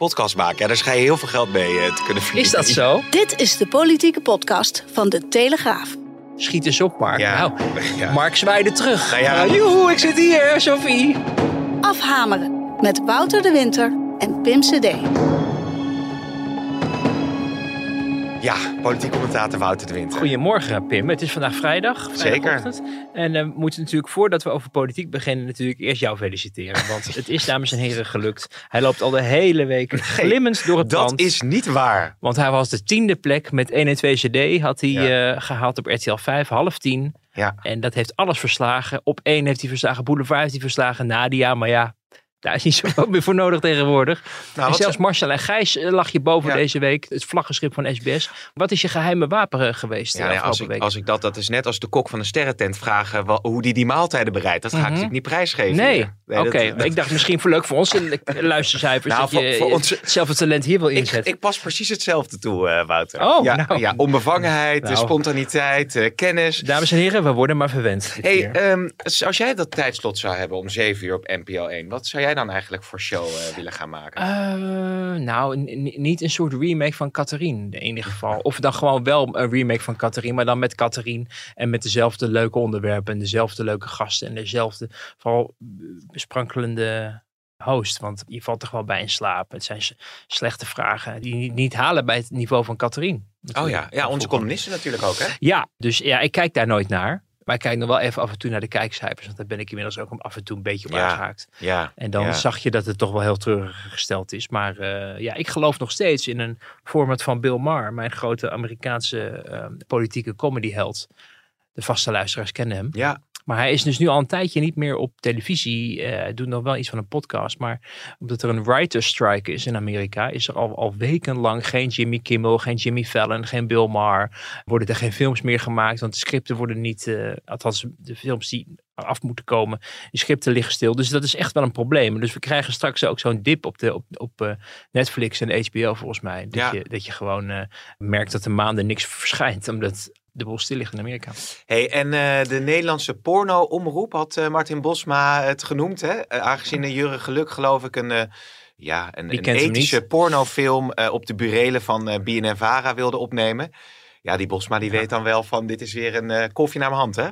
Podcast maken, ja, daar ga je heel veel geld mee eh, te kunnen verdienen. Is dat zo? Dit is de politieke podcast van de Telegraaf. Schiet eens op, Mark. Ja. Nou, Ja. Mark zwaaide terug. Nou ja. Ah, joehoe, ik zit hier, Sophie. Afhameren met Wouter de Winter en Pim CD. Ja, politiek commentator Wouter de Winter. Goedemorgen, Pim. Het is vandaag vrijdag. Zeker. En eh, we moeten natuurlijk, voordat we over politiek beginnen, natuurlijk eerst jou feliciteren. Want het is, dames en heren, gelukt. Hij loopt al de hele week glimmend door het Dat pand. is niet waar. Want hij was de tiende plek met 1 en 2 CD. Had hij Ja. eh, gehaald op RTL 5, half tien. Ja. En dat heeft alles verslagen. Op 1 heeft hij verslagen, Boulevard heeft hij verslagen, Nadia. Maar ja, daar is niet zoveel meer voor nodig tegenwoordig. Nou, en zelfs Marcel en Gijs eh, lag je boven Ja. deze week. Het vlaggenschip van SBS. Wat is je geheime wapen eh, geweest Ja, de nou als, ik, week? als ik dat, dat is net als de kok van een sterrentent vragen wa- hoe die die maaltijden bereidt. Dat ga ik Mhm. natuurlijk niet prijsgeven. Nee, oké. dat- ik dacht misschien voor leuk voor onze luistercijfers. Nou, dat je voor- voor je onze- hetzelfde talent hier wil ik, inzetten. ik pas precies hetzelfde toe, eh, Wouter. Oh, ja, nou. ja, onbevangenheid, Nou. eh, spontaniteit, eh, kennis. Dames en heren, we worden maar verwend. Hey, ehm, als jij dat tijdslot zou hebben om 7 uur op NPO 1, wat zou jij dan eigenlijk voor show eh, willen gaan maken? Eh, nou, niet een soort remake van Catherine in ieder geval. Of dan gewoon wel een remake van Catherine, maar dan met Catherine en met dezelfde leuke onderwerpen en dezelfde leuke gasten en dezelfde vooral besprankelende host. Want je valt er wel bij in slaap. Het zijn slechte vragen die niet, niet halen bij het niveau van Catherine. oh ja, ja onze columnisten natuurlijk ook, hè? Ja, dus ja, ik kijk daar nooit naar. Maar ik kijk nog wel even af en toe naar de kijkcijfers. Want daar ben ik inmiddels ook af en toe een beetje op Ja. aangehaakt. Ja. En dan zag je dat het toch wel heel treurig gesteld is. Maar eh, ja, ik geloof nog steeds in een format van Bill Maher, mijn grote Amerikaanse eh, politieke comedyheld. De vaste luisteraars kennen hem. Ja, Maar hij is dus nu al een tijdje niet meer op televisie. Hij doet nog wel iets van een podcast. Maar omdat er een writer's strike is in Amerika, is er al, al wekenlang geen Jimmy Kimmel, geen Jimmy Fallon, geen Bill Maher. Worden er geen films meer gemaakt, want de scripten worden niet, eh, althans de films die af moeten komen, die scripten liggen stil. Dus dat is echt wel een probleem. Dus we krijgen straks ook zo'n dip op, de, op, op eh, Netflix en HBO volgens mij. Dat, Ja. je, dat je gewoon merkt dat er maanden niks verschijnt, omdat de boel stil ligt in Amerika. Hey, en eh, de Nederlandse porno-omroep had eh, Martin Bosma het genoemd, hè? Eh, aangezien de Jurre Geluk, geloof ik, een, ja, een, een ethische pornofilm op de burelen van BNN-Vara wilde opnemen. Ja, die Bosma die weet dan wel van, dit is weer een eh, koffie naar mijn hand, hè?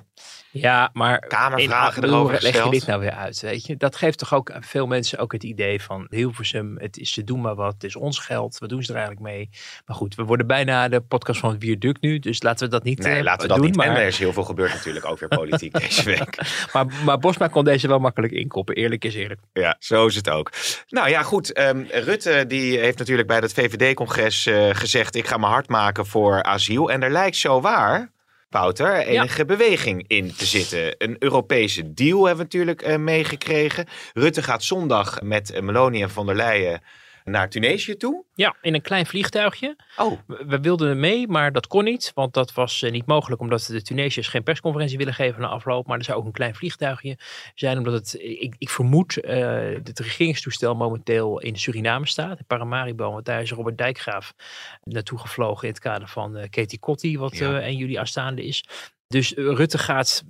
Ja, maar Kamervragen in- erover leg je dit nou weer uit, weet je? Dat geeft toch ook aan veel mensen ook het idee van Hilversum, het is, ze doen maar wat, het is ons geld, wat doen ze er eigenlijk mee? Maar goed, we worden bijna de podcast van het Viaduct nu, dus laten we dat niet Nee, eh, laten we dat doen. niet. En Maar, er is heel veel gebeurd natuurlijk, ook weer politiek deze week. maar, maar Bosma kon deze wel makkelijk inkoppen, eerlijk is eerlijk. Ja, zo is het ook. Nou ja, goed. ehm, Rutte die heeft natuurlijk bij het VVD-congres eh, gezegd... ik ga me hard maken voor asiel. En er lijkt zo waar, Wouter, enige beweging in te zitten. Een Europese deal hebben we natuurlijk eh, meegekregen. Rutte gaat zondag met eh, Meloni en von der Leyen naar Tunesië toe. Ja, in een klein vliegtuigje. Oh, We, we wilden mee, maar dat kon niet, want dat was eh, niet mogelijk omdat de Tunesiërs geen persconferentie willen geven na afloop. Maar er zou ook een klein vliegtuigje zijn, omdat het, ik, ik vermoed, eh het regeringstoestel momenteel in Suriname staat, in Paramaribo. Want daar is Robert Dijkgraaf naartoe gevlogen in het kader van eh Katie Kotti, wat Ja. eh 1 juli aanstaande is. Dus Rutte gaat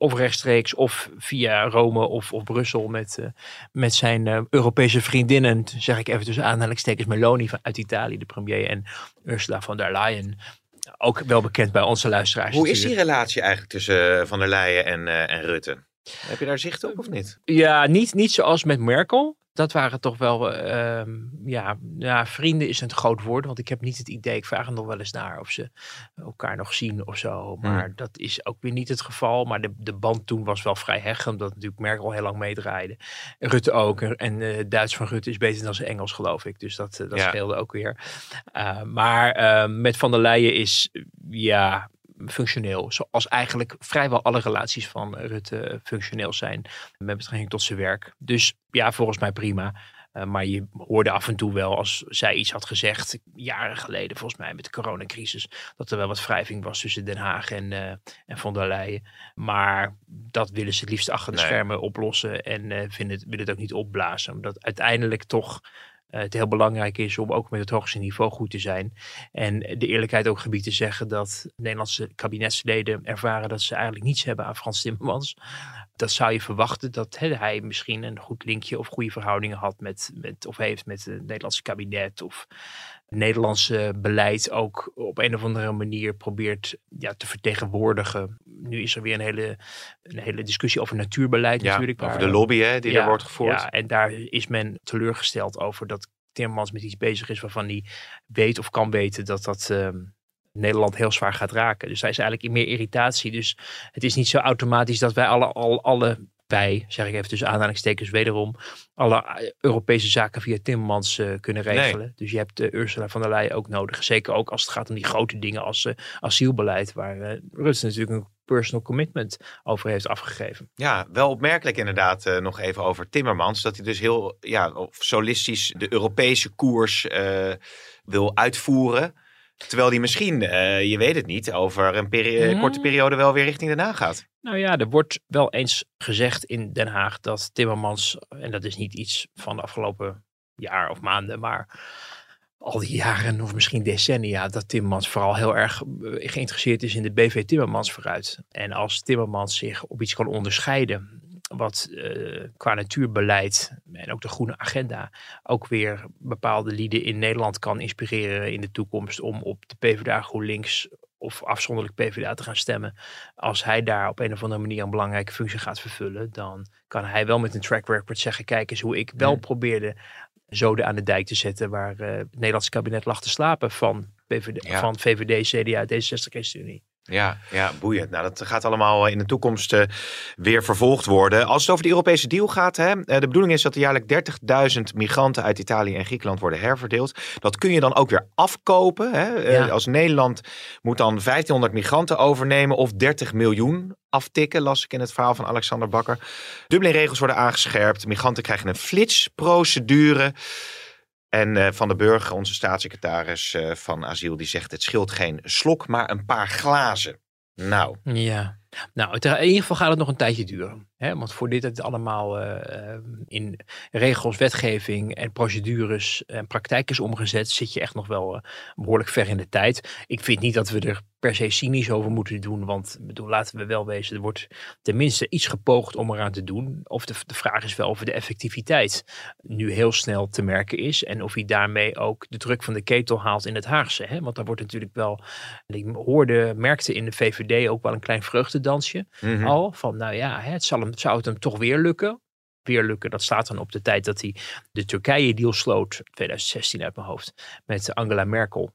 of rechtstreeks of via Rome of, of Brussel met, eh, met zijn eh, Europese vriendinnen, zeg ik even tussen aanhalingstekens, Meloni van, uit Italië, de premier, en Ursula von der Leyen. Ook wel bekend bij onze luisteraars. hoe is die relatie eigenlijk tussen eh, van der Leyen en, en Rutte? Heb je daar zicht op of niet? Ja, niet, niet zoals met Merkel. Dat waren toch wel, eh, ehm, ja, ja, vrienden is een groot woord. Want ik heb niet het idee, ik vraag er nog wel eens naar of ze elkaar nog zien of zo. Maar dat is ook weer niet het geval. Maar de, de band toen was wel vrij hecht, omdat natuurlijk Merkel heel lang meedraaide. Rutte ook. En eh Duits van Rutte is beter dan zijn Engels, geloof ik. Dus dat, eh, dat Ja. scheelde ook weer. Uh, maar met Van der Leyen is, ja, functioneel. Zoals eigenlijk vrijwel alle relaties van Rutte functioneel zijn met betrekking tot zijn werk. Dus ja, volgens mij prima. Uh, maar je hoorde af en toe wel als zij iets had gezegd, jaren geleden volgens mij met de coronacrisis, dat er wel wat wrijving was tussen Den Haag en, uh, en von der Leyen. Maar dat willen ze het liefst achter de Nee. schermen oplossen en eh vinden het, willen het ook niet opblazen. Omdat uiteindelijk toch eh, het heel belangrijk is om ook met het hoogste niveau goed te zijn. En de eerlijkheid ook gebied te zeggen dat Nederlandse kabinetsleden ervaren dat ze eigenlijk niets hebben aan Frans Timmermans. Dat zou je verwachten dat hij misschien een goed linkje of goede verhoudingen had met, met of heeft met het Nederlandse kabinet of Nederlandse beleid ook op een of andere manier probeert ja, te vertegenwoordigen. Nu is er weer een hele, een hele discussie over natuurbeleid Ja, natuurlijk. over waar- de lobby hè, die ja, er wordt gevoerd. Ja, en daar is men teleurgesteld over dat Timmermans met iets bezig is waarvan hij weet of kan weten dat dat ehm, Nederland heel zwaar gaat raken. Dus daar is eigenlijk meer irritatie. Dus het is niet zo automatisch dat wij alle, al, alle wij, zeg ik even tussen aanhalingstekens wederom, alle eh, Europese zaken via Timmermans eh, kunnen regelen. Dus je hebt eh, Ursula von der Leyen ook nodig. Zeker ook als het gaat om die grote dingen als asielbeleid, waar Rutte natuurlijk een personal commitment over heeft afgegeven. Ja, wel opmerkelijk inderdaad nog even over Timmermans. Dat hij dus heel ja, solistisch de Europese koers wil uitvoeren. Terwijl hij misschien, eh, je weet het niet, over een peri- Ja. korte periode wel weer richting Den Haag gaat. Nou ja, er wordt wel eens gezegd in Den Haag dat Timmermans, en dat is niet iets van de afgelopen jaar of maanden, maar al die jaren of misschien decennia, dat Timmermans vooral heel erg eh, geïnteresseerd is in de BV Timmermans vooruit. En als Timmermans zich op iets kan onderscheiden, wat eh, qua natuurbeleid en ook de groene agenda ook weer bepaalde lieden in Nederland kan inspireren in de toekomst om op de PvdA GroenLinks of afzonderlijk PvdA te gaan stemmen. Als hij daar op een of andere manier een belangrijke functie gaat vervullen, dan kan hij wel met een track record zeggen, kijk eens hoe ik wel probeerde zoden aan de dijk te zetten waar eh, het Nederlandse kabinet lag te slapen van, PVD, Ja. van VVD, CDA, D66, ChristenUnie. Ja, ja, boeiend. Nou, dat gaat allemaal in de toekomst eh, weer vervolgd worden. Als het over de Europese deal gaat, hè, eh, de bedoeling is dat er jaarlijk 30.000 migranten uit Italië en Griekenland worden herverdeeld. Dat kun je dan ook weer afkopen. Hè. Eh. Als Nederland moet dan 1500 migranten overnemen of 30 miljoen aftikken, las ik in het verhaal van Alexander Bakker. Dublin-regels worden aangescherpt. Migranten krijgen een flitsprocedure. En eh, Van den Burg, onze staatssecretaris eh, van asiel, die zegt het scheelt geen slok, maar een paar glazen. Nou, Ja, nou, in ieder geval gaat het nog een tijdje duren. Hè? Want voordat het allemaal eh, eh, in regels, wetgeving en procedures en praktijk is omgezet, zit je echt nog wel eh, behoorlijk ver in de tijd. Ik vind niet dat we er per se cynisch over moeten doen, want bedoel, laten we wel wezen, er wordt tenminste iets gepoogd om eraan te doen. Of de, de vraag is wel of de effectiviteit nu heel snel te merken is en of hij daarmee ook de druk van de ketel haalt in het Haagse. Hè? Want daar wordt natuurlijk wel, ik hoorde, merkte in de VVD ook wel een klein vreugdedansje mhm. al. Van nou ja, het zal hem, zou het hem toch weer lukken. Weer lukken, dat staat dan op de tijd dat hij de Turkije-deal sloot, 2016 uit mijn hoofd, met Angela Merkel.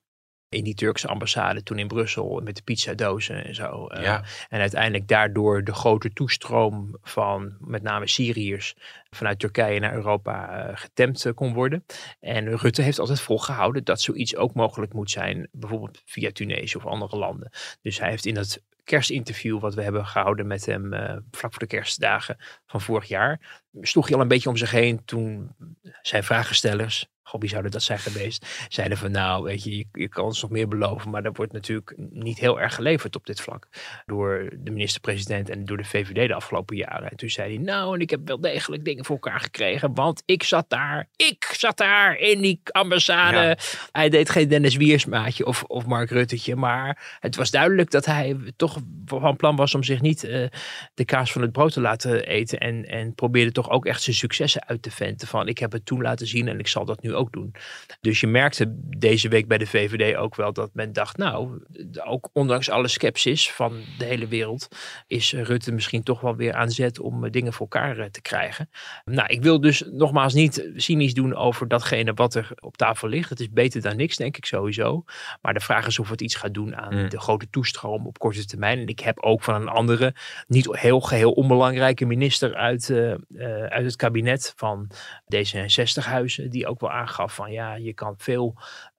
In die Turkse ambassade toen in Brussel met de pizzadozen en zo. Eh, Ja. En uiteindelijk daardoor de grote toestroom van met name Syriërs vanuit Turkije naar Europa eh, getemd eh, kon worden. En Rutte heeft altijd volgehouden dat zoiets ook mogelijk moet zijn, bijvoorbeeld via Tunesië of andere landen. Dus hij heeft in dat kerstinterview wat we hebben gehouden met hem eh, vlak voor de kerstdagen van vorig jaar, sloeg hij al een beetje om zich heen toen zijn vragenstellers, wie zouden dat zijn geweest, zeiden van nou, weet je, je, je kan ons nog meer beloven, maar er wordt natuurlijk niet heel erg geleverd op dit vlak door de minister-president en door de VVD de afgelopen jaren. En toen zei hij, nou, en ik heb wel degelijk dingen voor elkaar gekregen, want ik zat daar, ik zat daar in die ambassade. Ja. Hij deed geen Dennis Wiersmaatje of, of Mark Ruttetje, maar het was duidelijk dat hij toch van plan was om zich niet eh, de kaas van het brood te laten eten en, en probeerde toch ook echt zijn successen uit te venten van ik heb het toen laten zien en ik zal dat nu ook doen. Dus je merkte deze week bij de VVD ook wel dat men dacht, nou, ook ondanks alle sceptisch van de hele wereld, is Rutte misschien toch wel weer aan zet om eh, dingen voor elkaar eh, te krijgen. Nou, ik wil dus nogmaals niet cynisch doen over datgene wat er op tafel ligt. Het is beter dan niks, denk ik sowieso. Maar de vraag is of het iets gaat doen aan Mm. de grote toestroom op korte termijn. En ik heb ook van een andere, niet heel geheel onbelangrijke minister uit, eh, uit het kabinet van D66-huizen, die ook wel aangaf van ja, je kan veel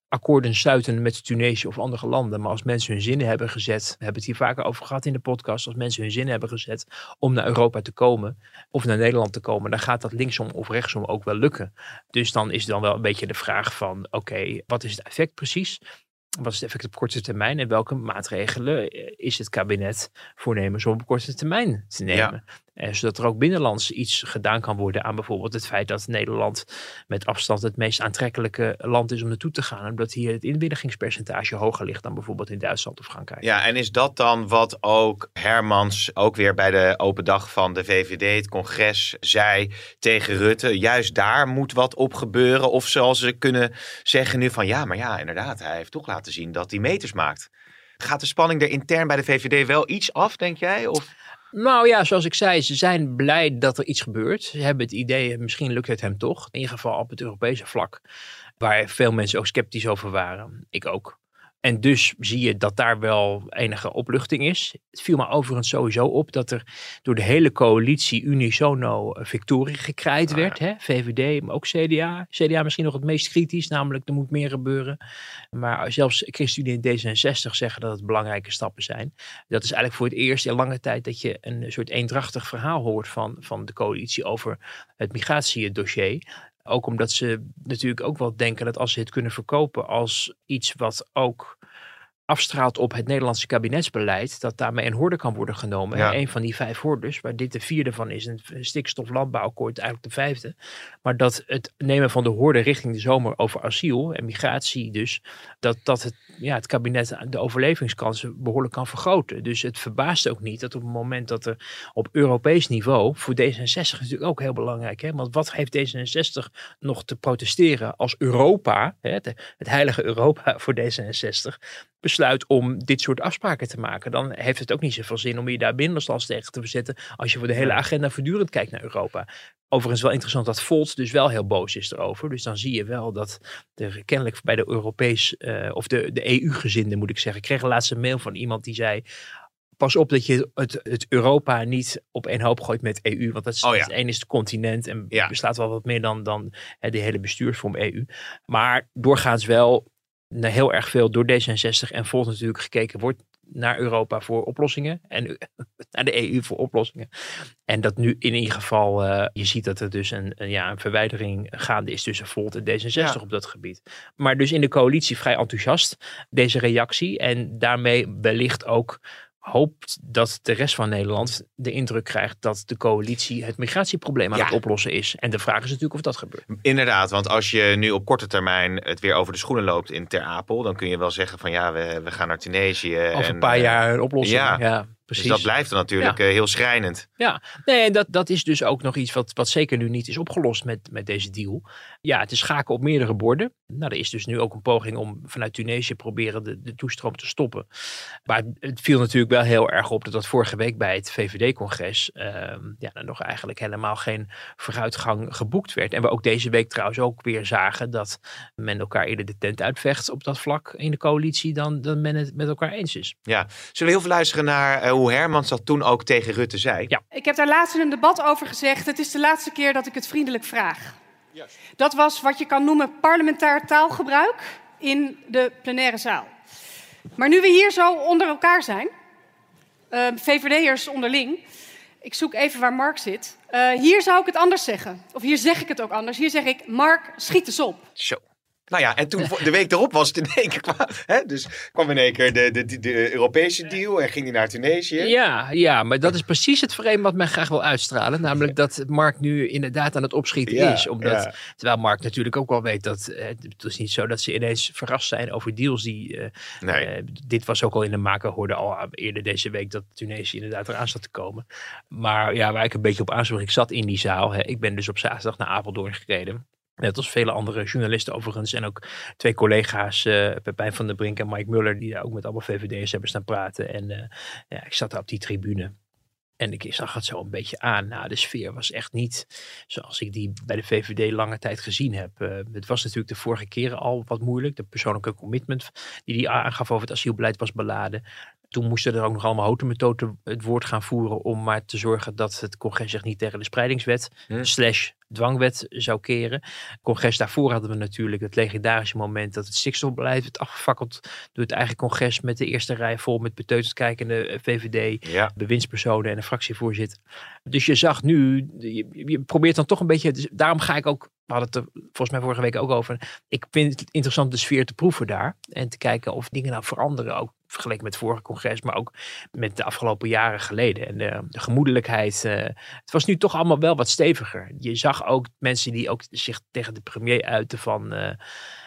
akkoorden sluiten met Tunesië of andere landen. Maar als mensen hun zinnen hebben gezet, we hebben het hier vaker over gehad in de podcast, als mensen hun zinnen hebben gezet om naar Europa te komen of naar Nederland te komen, dan gaat dat linksom of rechtsom ook wel lukken. Dus dan is dan wel een beetje de vraag van, oké, wat is het effect precies? Wat is het effect op korte termijn en welke maatregelen eh, is het kabinet voornemens om op korte termijn te nemen? Zodat er ook binnenlands iets gedaan kan worden aan bijvoorbeeld het feit dat Nederland met afstand het meest aantrekkelijke land is om naartoe te gaan. Omdat hier het inwilligingspercentage hoger ligt dan bijvoorbeeld in Duitsland of Frankrijk. Ja, en is dat dan wat ook Hermans ook weer bij de open dag van de VVD, het congres, zei tegen Rutte? Juist daar moet wat op gebeuren. Of zoals ze kunnen zeggen nu van ja, maar ja, inderdaad, hij heeft toch laten zien dat hij meters maakt. Gaat de spanning er intern bij de VVD wel iets af, denk jij? Of? Nou ja, zoals ik zei, ze zijn blij dat er iets gebeurt. Ze hebben het idee, misschien lukt het hem toch. In ieder geval op het Europese vlak. Waar veel mensen ook sceptisch over waren. Ik ook. En dus zie je dat daar wel enige opluchting is. Het viel me overigens sowieso op dat er door de hele coalitie unisono victorie gekrijt Ah, werd. Hè? VVD, maar ook CDA. CDA misschien nog het meest kritisch, namelijk er moet meer gebeuren. Maar zelfs ChristenUnie en D66 zeggen dat het belangrijke stappen zijn. Dat is eigenlijk voor het eerst in lange tijd dat je een soort eendrachtig verhaal hoort van, van de coalitie over het migratiedossier. Ook omdat ze natuurlijk ook wel denken dat als ze het kunnen verkopen als iets wat ook afstraalt op het Nederlandse kabinetsbeleid, dat daarmee een horde kan worden genomen. Ja. En een van die vijf hordes, waar dit de vierde van is, een stikstoflandbouwakkoord eigenlijk de vijfde. Maar dat het nemen van de horde richting de zomer over asiel en migratie dus, dat, dat het, ja, het kabinet de overlevingskansen behoorlijk kan vergroten. Dus het verbaast ook niet dat op het moment dat er op Europees niveau, voor D66 natuurlijk ook heel belangrijk, hè, want wat heeft D66 nog te protesteren als Europa, hè, het heilige Europa voor D66, besluit om dit soort afspraken te maken, dan heeft het ook niet zoveel zin om je daar binnenlands tegen te verzetten als je voor de hele agenda voortdurend kijkt naar Europa. Overigens wel interessant dat Volt dus wel heel boos is erover. Dus dan zie je wel dat er kennelijk bij de Europees, eh, of de, de EU-gezinden moet ik zeggen. Ik kreeg laatst een mail van iemand die zei, pas op dat je het, het Europa niet op één hoop gooit met EU. Want dat is, Oh ja. het een is het continent en Ja. bestaat wel wat meer dan, dan hè, de hele bestuursvorm EU. Maar doorgaans wel heel erg veel door D66 en Volt natuurlijk gekeken wordt naar Europa voor oplossingen en naar de EU voor oplossingen. En dat nu in ieder geval, eh, je ziet dat er dus een, een, ja, een verwijdering gaande is tussen Volt en D66 Ja. op dat gebied. Maar dus in de coalitie vrij enthousiast deze reactie en daarmee wellicht ook hoopt dat de rest van Nederland de indruk krijgt dat de coalitie het migratieprobleem aan Ja. het oplossen is. En de vraag is natuurlijk of dat gebeurt. Inderdaad, want als je nu op korte termijn het weer over de schoenen loopt in Ter Apel, dan kun je wel zeggen van ja, we, we gaan naar Tunesië. Over en, een paar eh, jaar een oplossing. ja. Ja, precies. Dus dat blijft dan natuurlijk eh, heel schrijnend. Ja, nee, en dat, dat is dus ook nog iets wat, wat zeker nu niet is opgelost met, met deze deal. Ja, het is schaken op meerdere borden. Nou, er is dus nu ook een poging om vanuit Tunesië proberen de, de toestroom te stoppen. Maar het viel natuurlijk wel heel erg op dat dat vorige week bij het VVD-congres ehm, ja, er nog eigenlijk helemaal geen vooruitgang geboekt werd. En we ook deze week trouwens ook weer zagen dat men elkaar eerder de tent uitvecht op dat vlak in de coalitie dan, dan men het met elkaar eens is. Ja. Zullen we heel veel luisteren naar eh, hoe Hermans dat toen ook tegen Rutte zei? Ja. Ik heb daar laatst in een debat over gezegd. Het is de laatste keer dat ik het vriendelijk vraag. Dat was wat je kan noemen parlementair taalgebruik in de plenaire zaal. Maar nu we hier zo onder elkaar zijn, eh, VVD'ers onderling, ik zoek even waar Mark zit. Eh, hier zou ik het anders zeggen. Of hier zeg ik het ook anders. Hier zeg ik, Mark, schiet eens op. Zo. Nou ja, en toen de week erop was het in één keer kwa- hè, Dus kwam in één keer de, de, de, Europese deal en ging hij naar Tunesië. Ja, ja, maar dat is precies het frame wat men graag wil uitstralen. Namelijk dat Mark nu inderdaad aan het opschieten Ja, is. Omdat, ja. Terwijl Mark natuurlijk ook wel weet dat eh, het is niet zo dat ze ineens verrast zijn over deals die... eh, Nee. eh, dit was ook al in de maken, hoorde al eerder deze week dat Tunesië inderdaad eraan zat te komen. Maar ja, waar ik een beetje op aansloeg, ik zat in die zaal. Hè, ik ben dus op zaterdag naar Apeldoorn gereden. Net als vele andere journalisten overigens. En ook twee collega's, eh Pepijn van der Brink en Mike Muller, die daar ook met allemaal VVD'ers hebben staan praten. En eh, ja, ik zat daar op die tribune. En ik zag het zo een beetje aan. Nou, de sfeer was echt niet zoals ik die bij de VVD lange tijd gezien heb. Eh, het was natuurlijk de vorige keren al wat moeilijk. De persoonlijke commitment die hij aangaf over het asielbeleid was beladen. Toen moesten er ook nog allemaal houten het woord gaan voeren om maar te zorgen dat het congres zich niet tegen de spreidingswet Hm. slash dwangwet zou keren. Congres daarvoor hadden we natuurlijk het legendarische moment dat het stikstofbeleid werd afgefakkeld door het eigen congres met de eerste rij vol met beteuterd kijkende VVD, Ja. bewindspersonen en een fractievoorzitter. Dus je zag nu, je, je probeert dan toch een beetje, dus daarom ga ik ook, we hadden het er volgens mij vorige week ook over, ik vind het interessant de sfeer te proeven daar en te kijken of dingen nou veranderen, ook vergeleken met het vorige congres, maar ook met de afgelopen jaren geleden. En de, de gemoedelijkheid, eh, het was nu toch allemaal wel wat steviger. Je zag ook mensen die ook zich tegen de premier uiten van, eh,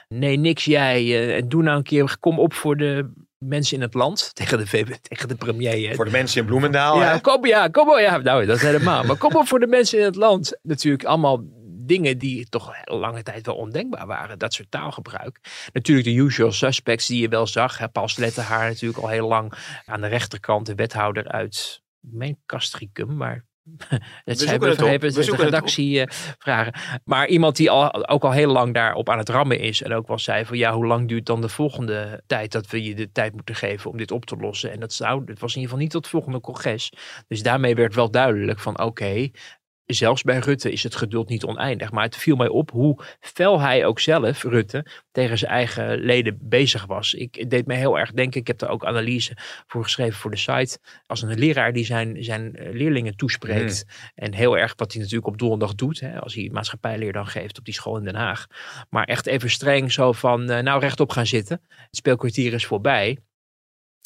nee niks jij, eh, en doe nou een keer, kom op voor de mensen in het land, tegen de, tegen de premier. hè. Voor de mensen in Bloemendaal. Ja, hè? kom, ja, kom op. Ja, nou, dat helemaal. Maar kom op voor de mensen in het land. Natuurlijk allemaal dingen die toch lange tijd wel ondenkbaar waren. Dat soort taalgebruik. Natuurlijk de usual suspects die je wel zag. Hè. Paul Slettenhaar natuurlijk al heel lang aan de rechterkant. De wethouder uit, ik meen Castricum, maar... Dat zijn het We de zoeken het op. redactie eh, vragen. Maar iemand die al, ook al heel lang daarop aan het rammen is. En ook wel zei van ja, hoe lang duurt dan de volgende tijd dat we je de tijd moeten geven om dit op te lossen. En dat, zou, dat was in ieder geval niet tot het volgende congres. Dus daarmee werd wel duidelijk van oké, zelfs bij Rutte is het geduld niet oneindig. Maar het viel mij op hoe fel hij ook zelf, Rutte, tegen zijn eigen leden bezig was. Ik het deed me heel erg denken, ik heb er ook analyse voor geschreven voor de site. Als een leraar die zijn, zijn eh, leerlingen toespreekt. En heel erg wat hij natuurlijk op donderdag doet. Hè, als hij maatschappijleer dan geeft op die school in Den Haag. Maar echt even streng zo van, eh, nou rechtop gaan zitten. Het speelkwartier is voorbij.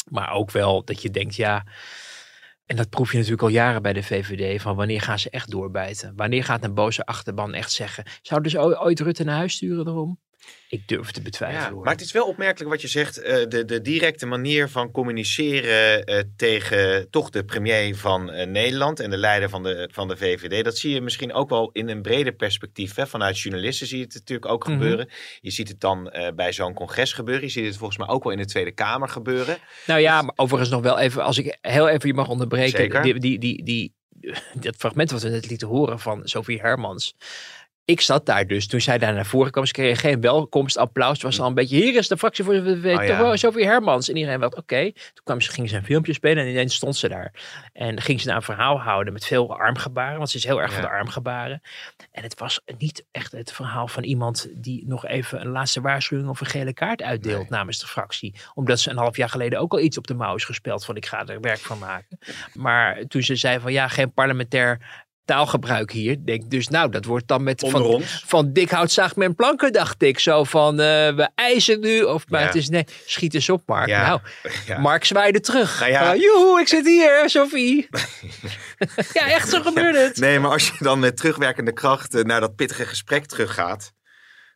Maar ook wel dat je denkt, ja... En dat proef je natuurlijk al jaren bij de VVD. Van wanneer gaan ze echt doorbijten? Wanneer gaat een boze achterban echt zeggen... Zouden ze o- ooit Rutte naar huis sturen daarom? Ik durf te betwijfelen. Ja, maar het is wel opmerkelijk wat je zegt. eh, de, de directe manier van communiceren eh, tegen toch de premier van eh, Nederland en de leider van de, van de VVD. Dat zie je misschien ook wel in een breder perspectief. Hè? Vanuit journalisten zie je het natuurlijk ook Mhm. gebeuren. Je ziet het dan bij zo'n congres gebeuren. Je ziet het volgens mij ook wel in de Tweede Kamer gebeuren. Nou ja, maar overigens nog wel even, als ik heel even je mag onderbreken. Zeker. Die, die, die, die, dat fragment wat we net lieten horen van Sophie Hermans. Ik zat daar dus, toen zij daar naar voren kwam, ze kregen geen welkomstapplaus. Het was al een beetje, hier is de fractie voor Oh ja. Sophie Hermans. En iedereen dacht, oké. Toen kwam ze, ging ze een filmpje spelen en ineens stond ze daar. En ging ze daar een verhaal houden met veel armgebaren, want ze is heel erg Ja. van de armgebaren. En het was niet echt het verhaal van iemand die nog even een laatste waarschuwing of een gele kaart uitdeelt Nee. namens de fractie. Omdat ze een half jaar geleden ook al iets op de mouw is gespeld van ik ga er werk van maken. Maar toen ze zei van ja, geen parlementair taalgebruik hier. Denk dus nou, dat wordt dan met Onder van, ons. van dik hout zaagt men planken, dacht ik. Zo van eh, we eisen nu. Of maar Ja. het is nee, schiet eens op Mark. Ja. Nou, Ja. Mark zwaaide terug. Nou ja. Joehoe, ik zit hier, Sophie. ja, echt zo gebeurde het. Nee, maar als je dan met terugwerkende kracht eh, naar dat pittige gesprek teruggaat.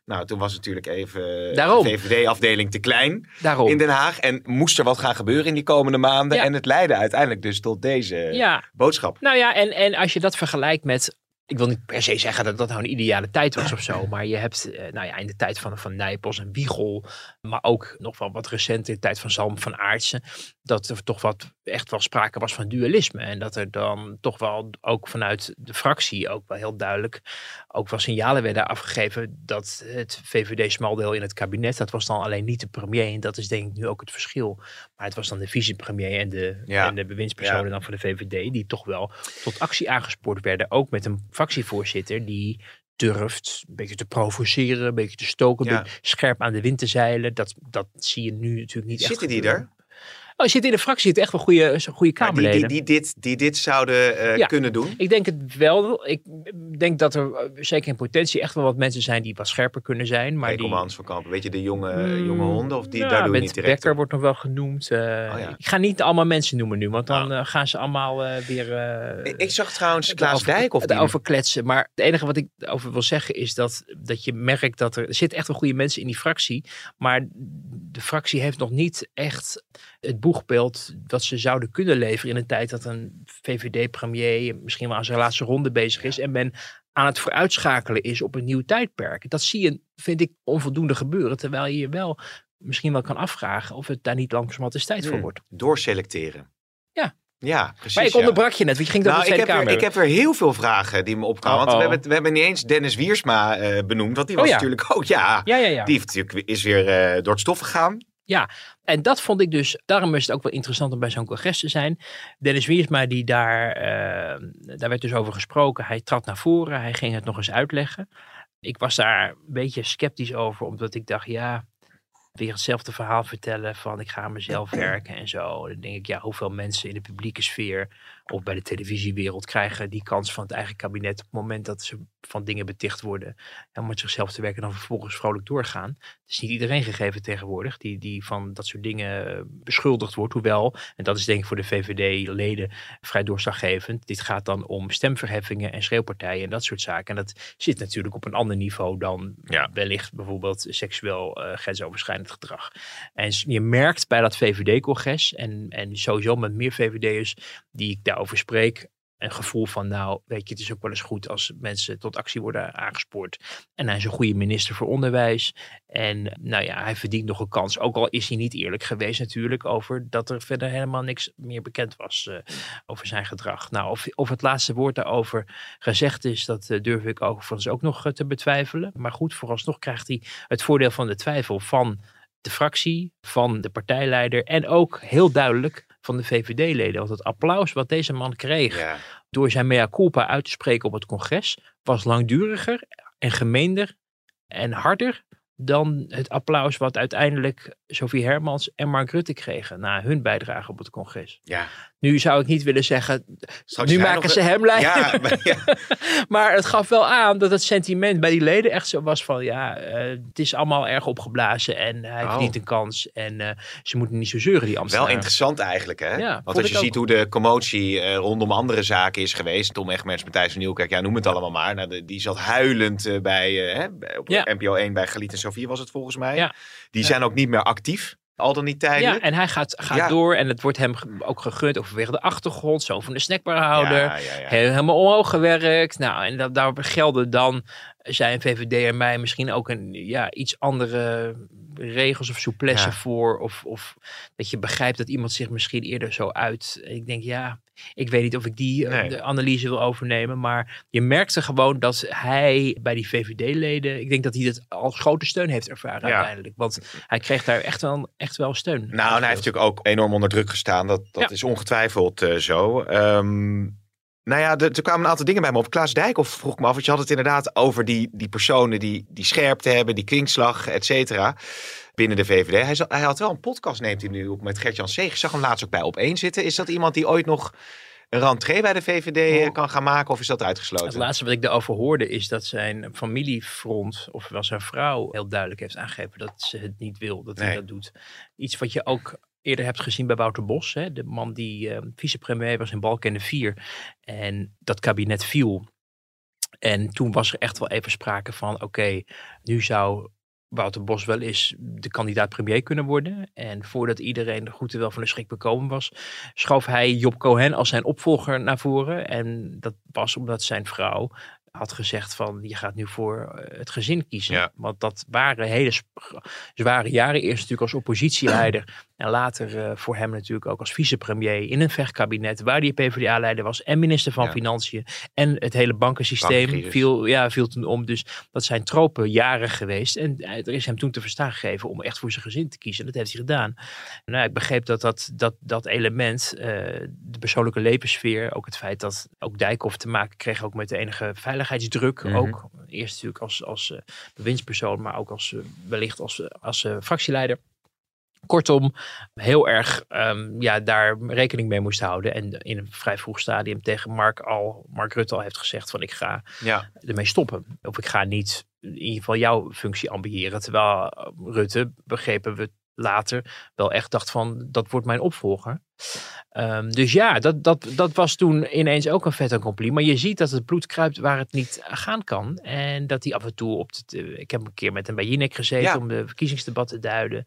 Nou, toen was natuurlijk even Daarom. de VVD-afdeling te klein Daarom. in Den Haag. En moest er wat gaan gebeuren in die komende maanden. Ja. En het leidde uiteindelijk dus tot deze Ja, boodschap. Nou ja, en, en als je dat vergelijkt met. Ik wil niet per se zeggen dat dat nou een ideale tijd was of zo. Maar je hebt, eh, nou ja, in de tijd van, van Nijpels en Wiegel. Maar ook nog wel wat recent in de tijd van Zalm van Aartsen. Dat er toch wat echt wel sprake was van dualisme. En dat er dan toch wel ook vanuit de fractie ook wel heel duidelijk. Ook wel signalen werden afgegeven dat het VVD-smaldeel in het kabinet. Dat was dan alleen niet de premier. En dat is denk ik nu ook het verschil. Maar het was dan de vicepremier en de, Ja. en de bewindspersonen Ja. dan van de VVD. Die toch wel tot actie aangespoord werden. Ook met een fractievoorzitter die durft een beetje te provoceren, een beetje te stoken, Ja. scherp aan de wind te zeilen. Dat, dat zie je nu natuurlijk niet echt Zitten die er? Oh, je zit in de fractie, het echt wel goede, goede die, Kamerleden. die, die, dit, die dit zouden eh, Ja. kunnen doen? Ik denk het wel. Ik denk dat er eh, zeker in potentie echt wel wat mensen zijn die wat scherper kunnen zijn. Maar die, Rekelmans van Kampen. Weet je, de jonge, Mm, jonge honden? Of die, ja, daar doe je met niet direct Becker wordt nog wel genoemd. eh, ja. Ik ga niet allemaal mensen noemen nu, want dan eh, gaan ze allemaal weer... Ik- Ik zag trouwens Klaas over- Dijk of die... over kletsen. Maar het enige wat ik over wil zeggen is dat, dat je merkt dat er, er zitten echt wel goede mensen in die fractie. Maar de fractie heeft nog niet echt het boegbeeld dat ze zouden kunnen leveren in een tijd dat een VVD-premier misschien wel aan zijn laatste ronde bezig is. En men aan het vooruitschakelen is op een nieuw tijdperk. Dat zie je, vind ik, onvoldoende gebeuren. Terwijl je je wel misschien wel kan afvragen of het daar niet langzamerhand eens tijd voor Hmm. wordt. Doorselecteren. Ja. Ja, precies. Maar ik onderbrak je net, want je ging dat Nou, ik heb, er, ik heb er heel veel vragen die me opkwamen. Want we hebben, we hebben niet eens Dennis Wiersma eh, benoemd. Want die Oh was ja. natuurlijk ook, ja, Ja, ja, ja. die heeft natuurlijk, is weer eh, door het stof gegaan. Ja, en dat vond ik dus, daarom is het ook wel interessant om bij zo'n congres te zijn. Dennis Wiersma, die daar, uh, daar werd dus over gesproken. Hij trad naar voren, hij ging het nog eens uitleggen. Ik was daar een beetje sceptisch over, omdat ik dacht, ja, weer hetzelfde verhaal vertellen van ik ga aan mezelf werken en zo. Dan denk ik, ja, hoeveel mensen in de publieke sfeer of bij de televisiewereld krijgen die kans van het eigen kabinet op het moment dat ze van dingen beticht worden en met zichzelf te werken dan vervolgens vrolijk doorgaan. Het is niet iedereen gegeven tegenwoordig die, die van dat soort dingen beschuldigd wordt. Hoewel, en dat is denk ik voor de VVD-leden vrij doorslaggevend, dit gaat dan om stemverheffingen en schreeuwpartijen en dat soort zaken. En dat zit natuurlijk op een ander niveau dan ja. wellicht bijvoorbeeld seksueel uh, grensoverschrijdend gedrag. En je merkt bij dat VVD-congres en, en sowieso met meer VVD'ers die ik daarover spreek, een gevoel van, nou, weet je, het is ook wel eens goed als mensen tot actie worden aangespoord. En hij is een goede minister voor onderwijs. En nou ja, hij verdient nog een kans. Ook al is hij niet eerlijk geweest natuurlijk over dat er verder helemaal niks meer bekend was uh, over zijn gedrag. Nou, of, of het laatste woord daarover gezegd is, dat uh, durf ik overigens ook nog uh, te betwijfelen. Maar goed, vooralsnog krijgt hij het voordeel van de twijfel van de fractie, van de partijleider en ook heel duidelijk van de VVD-leden. Want het applaus wat deze man kreeg door zijn mea culpa uit te spreken op het congres was langduriger en gemeender en harder dan het applaus wat uiteindelijk Sophie Hermans en Mark Rutte kregen na hun bijdrage op het congres. Ja. Nu zou ik niet willen zeggen, nu maken ze hem lijden. Ja, maar, ja. maar, het gaf wel aan dat het sentiment bij die leden echt zo was van, ja, uh, het is allemaal erg opgeblazen en hij oh. verdient een kans en uh, ze moeten niet zo zeuren, die Amsterdam. Wel interessant eigenlijk, hè? Ja, Want als je ziet hoe de commotie uh, rondom andere zaken is geweest, Tom Egmers, Matthijs van Nieuwkerk, ja, noem het allemaal maar. Nou, de, die zat huilend bij, hè, op NPO 1 bij Galiet en Sofie was het volgens mij. Die zijn ook niet meer actief. Al dan niet tijdelijk. Ja, en hij gaat, gaat door en het wordt hem ook gegund overwege de achtergrond. Zo van de snackbarhouder. Ja. Helemaal omhoog gewerkt. Nou, en dat, daar gelden dan, zijn VVD en mij misschien ook een ja, iets andere regels of souplesse voor. Of, of dat je begrijpt dat iemand zich misschien eerder zo uit. Ik denk, ja, ik weet niet of ik die eh, de analyse wil overnemen. Maar je merkte gewoon dat hij bij die VVD-leden. Ik denk dat hij dat als grote steun heeft ervaren uiteindelijk. Want hij kreeg daar echt wel, echt wel steun. Nou, en hij heeft natuurlijk ook enorm onder druk gestaan. Dat, dat is ongetwijfeld uh, zo. Um, nou ja, er, kwamen een aantal dingen bij me op. Klaas Dijkhoff vroeg me af, want je had het inderdaad over die, die personen die, die scherpte hebben, die kwinkslag, et cetera, binnen de VVD. Hij, hij, had wel een podcast, neemt hij nu op met Gert-Jan Seeg. Ik zag hem laatst ook bij Op1 zitten. Is dat iemand die ooit nog een rentree bij de VVD oh. kan gaan maken of is dat uitgesloten? Het laatste wat ik daarover hoorde is dat zijn familiefront, ofwel zijn vrouw, heel duidelijk heeft aangegeven dat ze het niet wil, dat hij dat doet. Iets wat je ook eerder hebt gezien bij Wouter Bos. Hè, de man die uh, vicepremier was in Balkenende 4. En dat kabinet viel. En toen was er echt wel even sprake van, oké, nu zou Wouter Bos wel eens de kandidaat premier kunnen worden. En voordat iedereen de groeten wel van de schrik bekomen was, schoof hij Job Cohen als zijn opvolger naar voren. En dat was omdat zijn vrouw had gezegd van je gaat nu voor eh, het gezin kiezen. Want dat waren hele zware jaren. Eerst natuurlijk als oppositieleider en later uh, voor hem natuurlijk ook als vicepremier in een vechtkabinet waar die PvdA-leider was en minister van Financiën. En het hele bankensysteem viel, ja, viel toen om. Dus dat zijn tropen jaren geweest. En eh, er is hem toen te verstaan gegeven om echt voor zijn gezin te kiezen. Dat heeft hij gedaan. Nou, ik begreep dat dat, dat, dat element, uh, de persoonlijke levenssfeer, ook het feit dat ook Dijkhoff te maken kreeg ook met de enige veiligheidsdruk. Mm -hmm. Ook eerst natuurlijk als, als uh, bewindspersoon, maar ook als, wellicht als, als fractieleider. Kortom, heel erg um, ja, daar rekening mee moest houden. En in een vrij vroeg stadium tegen Mark, al, Mark Rutte al heeft gezegd van ik ga ja. ermee stoppen. Of ik ga niet in ieder geval jouw functie ambiëren. Terwijl Rutte, begrepen we later, wel echt dacht van dat wordt mijn opvolger. Um, dus ja, dat, dat, dat was toen ineens ook een vet accompli. Maar je ziet dat het bloed kruipt waar het niet gaan kan. En dat hij af en toe op het... Ik heb een keer met hem bij Jinek gezeten om de verkiezingsdebat te duiden.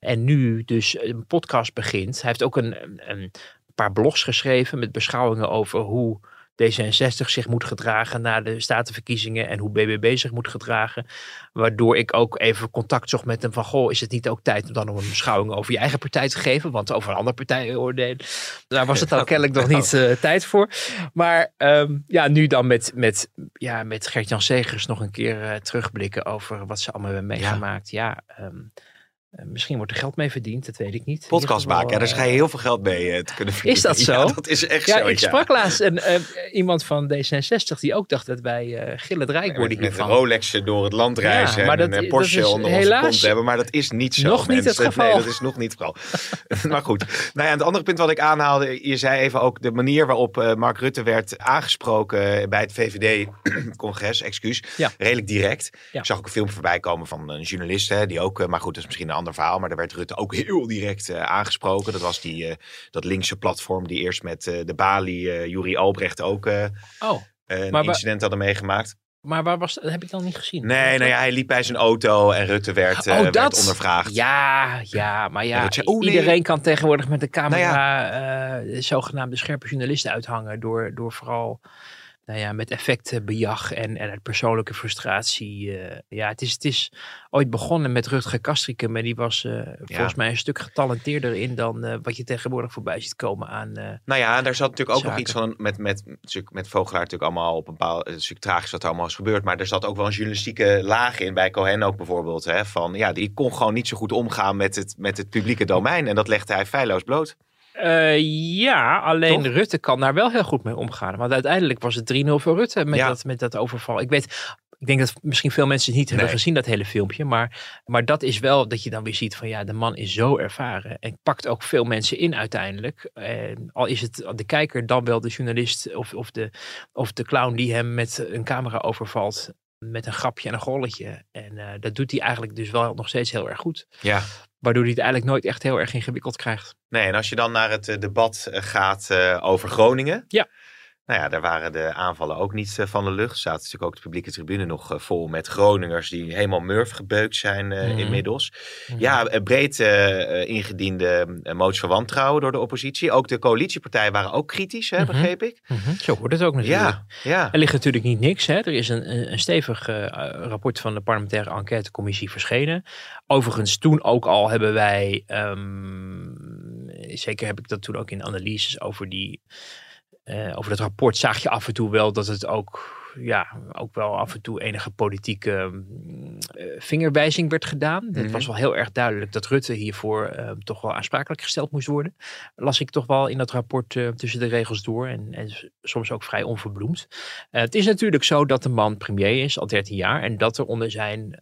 En nu dus een podcast begint. Hij heeft ook een, een paar blogs geschreven met beschouwingen over hoe D66 zich moet gedragen na de statenverkiezingen en hoe BBB zich moet gedragen. Waardoor ik ook even contact zocht met hem van, goh, is het niet ook tijd om dan nog een beschouwing over je eigen partij te geven? Want over een andere partij oordelen, daar was het dan kennelijk nog niet uh, tijd voor. Maar um, ja, nu dan met, met, ja, met Gert-Jan Segers nog een keer uh, terugblikken over wat ze allemaal hebben meegemaakt. Ja, ja um, Eh, misschien wordt er geld mee verdiend, dat weet ik niet. Podcast maken, ja, daar eh, ga je heel veel geld mee eh, te kunnen verdienen. Is dat zo? Ja, dat is echt Ja, zo. ik sprak laatst een, eh, iemand van D66 die ook dacht dat wij eh gillend rijk Met, worden met hiervan. Rolexen door het land reizen Ja, maar en dat- een eh, dat Porsche is onder onze helaas kont hebben. Maar dat is niet zo, nog niet het geval. Nee, dat is nog niet het geval. maar goed. Nou ja, het andere punt wat ik aanhaalde, je zei even ook de manier waarop eh, Mark Rutte werd aangesproken bij het VVD-congres, excuus, Ja. redelijk direct. Ik zag ook een filmpje voorbij komen van een journalist, hè, die ook, eh, maar goed, dat is misschien een ander verhaal, maar daar werd Rutte ook heel direct eh, aangesproken. Dat was die, eh, dat linkse platform die eerst met eh, de Bali, Juri Albrecht ook Oh, een incident hadden meegemaakt. maar waar was dat? heb ik dan niet gezien. Nee, nou ja, hij liep bij zijn auto en Rutte werd, Oh, werd dat? ondervraagd. Ja, ja, maar ja, zei, oh, nee. iedereen kan tegenwoordig met de camera Nou zogenaamde scherpe journalisten uithangen door, door vooral nou ja, met effectbejag en, en uit persoonlijke frustratie. eh, ja, het is, het is ooit begonnen met Rutger Kastrikum, maar die was eh, volgens mij een stuk getalenteerder in dan eh, wat je tegenwoordig voorbij ziet komen aan... eh, Nou ja, en daar zat natuurlijk ook nog iets van met, met, met Vogelaar natuurlijk allemaal op een bepaalde, het is natuurlijk tragisch wat er allemaal is gebeurd, maar er zat ook wel een journalistieke laag in bij Cohen ook bijvoorbeeld, hè, van ja, die kon gewoon niet zo goed omgaan met het, met het publieke domein en dat legde hij feilloos bloot. Eh, ja, alleen Toch? Rutte kan daar wel heel goed mee omgaan. Want uiteindelijk was het 3-0 voor Rutte met, Ja. dat, met dat overval. Ik weet, ik denk dat misschien veel mensen het niet hebben gezien, dat hele filmpje. Maar, maar dat is wel dat je dan weer ziet van ja, de man is zo ervaren. En pakt ook veel mensen in uiteindelijk. En al is het de kijker dan wel de journalist of, of, de, of de clown die hem met een camera overvalt. Met een grapje en een golletje. En eh, dat doet hij eigenlijk dus wel nog steeds heel erg goed. Ja. Waardoor hij het eigenlijk nooit echt heel erg ingewikkeld krijgt. Nee, en als je dan naar het eh, debat eh, gaat eh, over Groningen. Ja. Nou ja, daar waren de aanvallen ook niet eh, van de lucht. Zaten natuurlijk ook de publieke tribune nog eh, vol met Groningers die helemaal murf gebeukt zijn eh, Mhm. inmiddels. Ja, eh, breed ingediende motie van wantrouwen door de oppositie. Ook de coalitiepartijen waren ook kritisch, hè, Mhm. begreep ik. Zo hoort het ook natuurlijk. Ja, ja. Er ligt natuurlijk niet niks. Hè. Er is een, een, stevig rapport van de parlementaire enquêtecommissie verschenen. Overigens, toen ook al hebben wij, ehm, zeker heb ik dat toen ook in analyses over die, over dat rapport, zag je af en toe wel dat het ook, ja, ook wel af en toe enige politieke mm, eh, vingerwijzing werd gedaan. Het Mhm. was wel heel erg duidelijk dat Rutte hiervoor eh, toch wel aansprakelijk gesteld moest worden. Las ik toch wel in dat rapport eh, tussen de regels door en, soms ook vrij onverbloemd. Het is natuurlijk zo dat de man premier is, al 13 jaar, en dat er onder zijn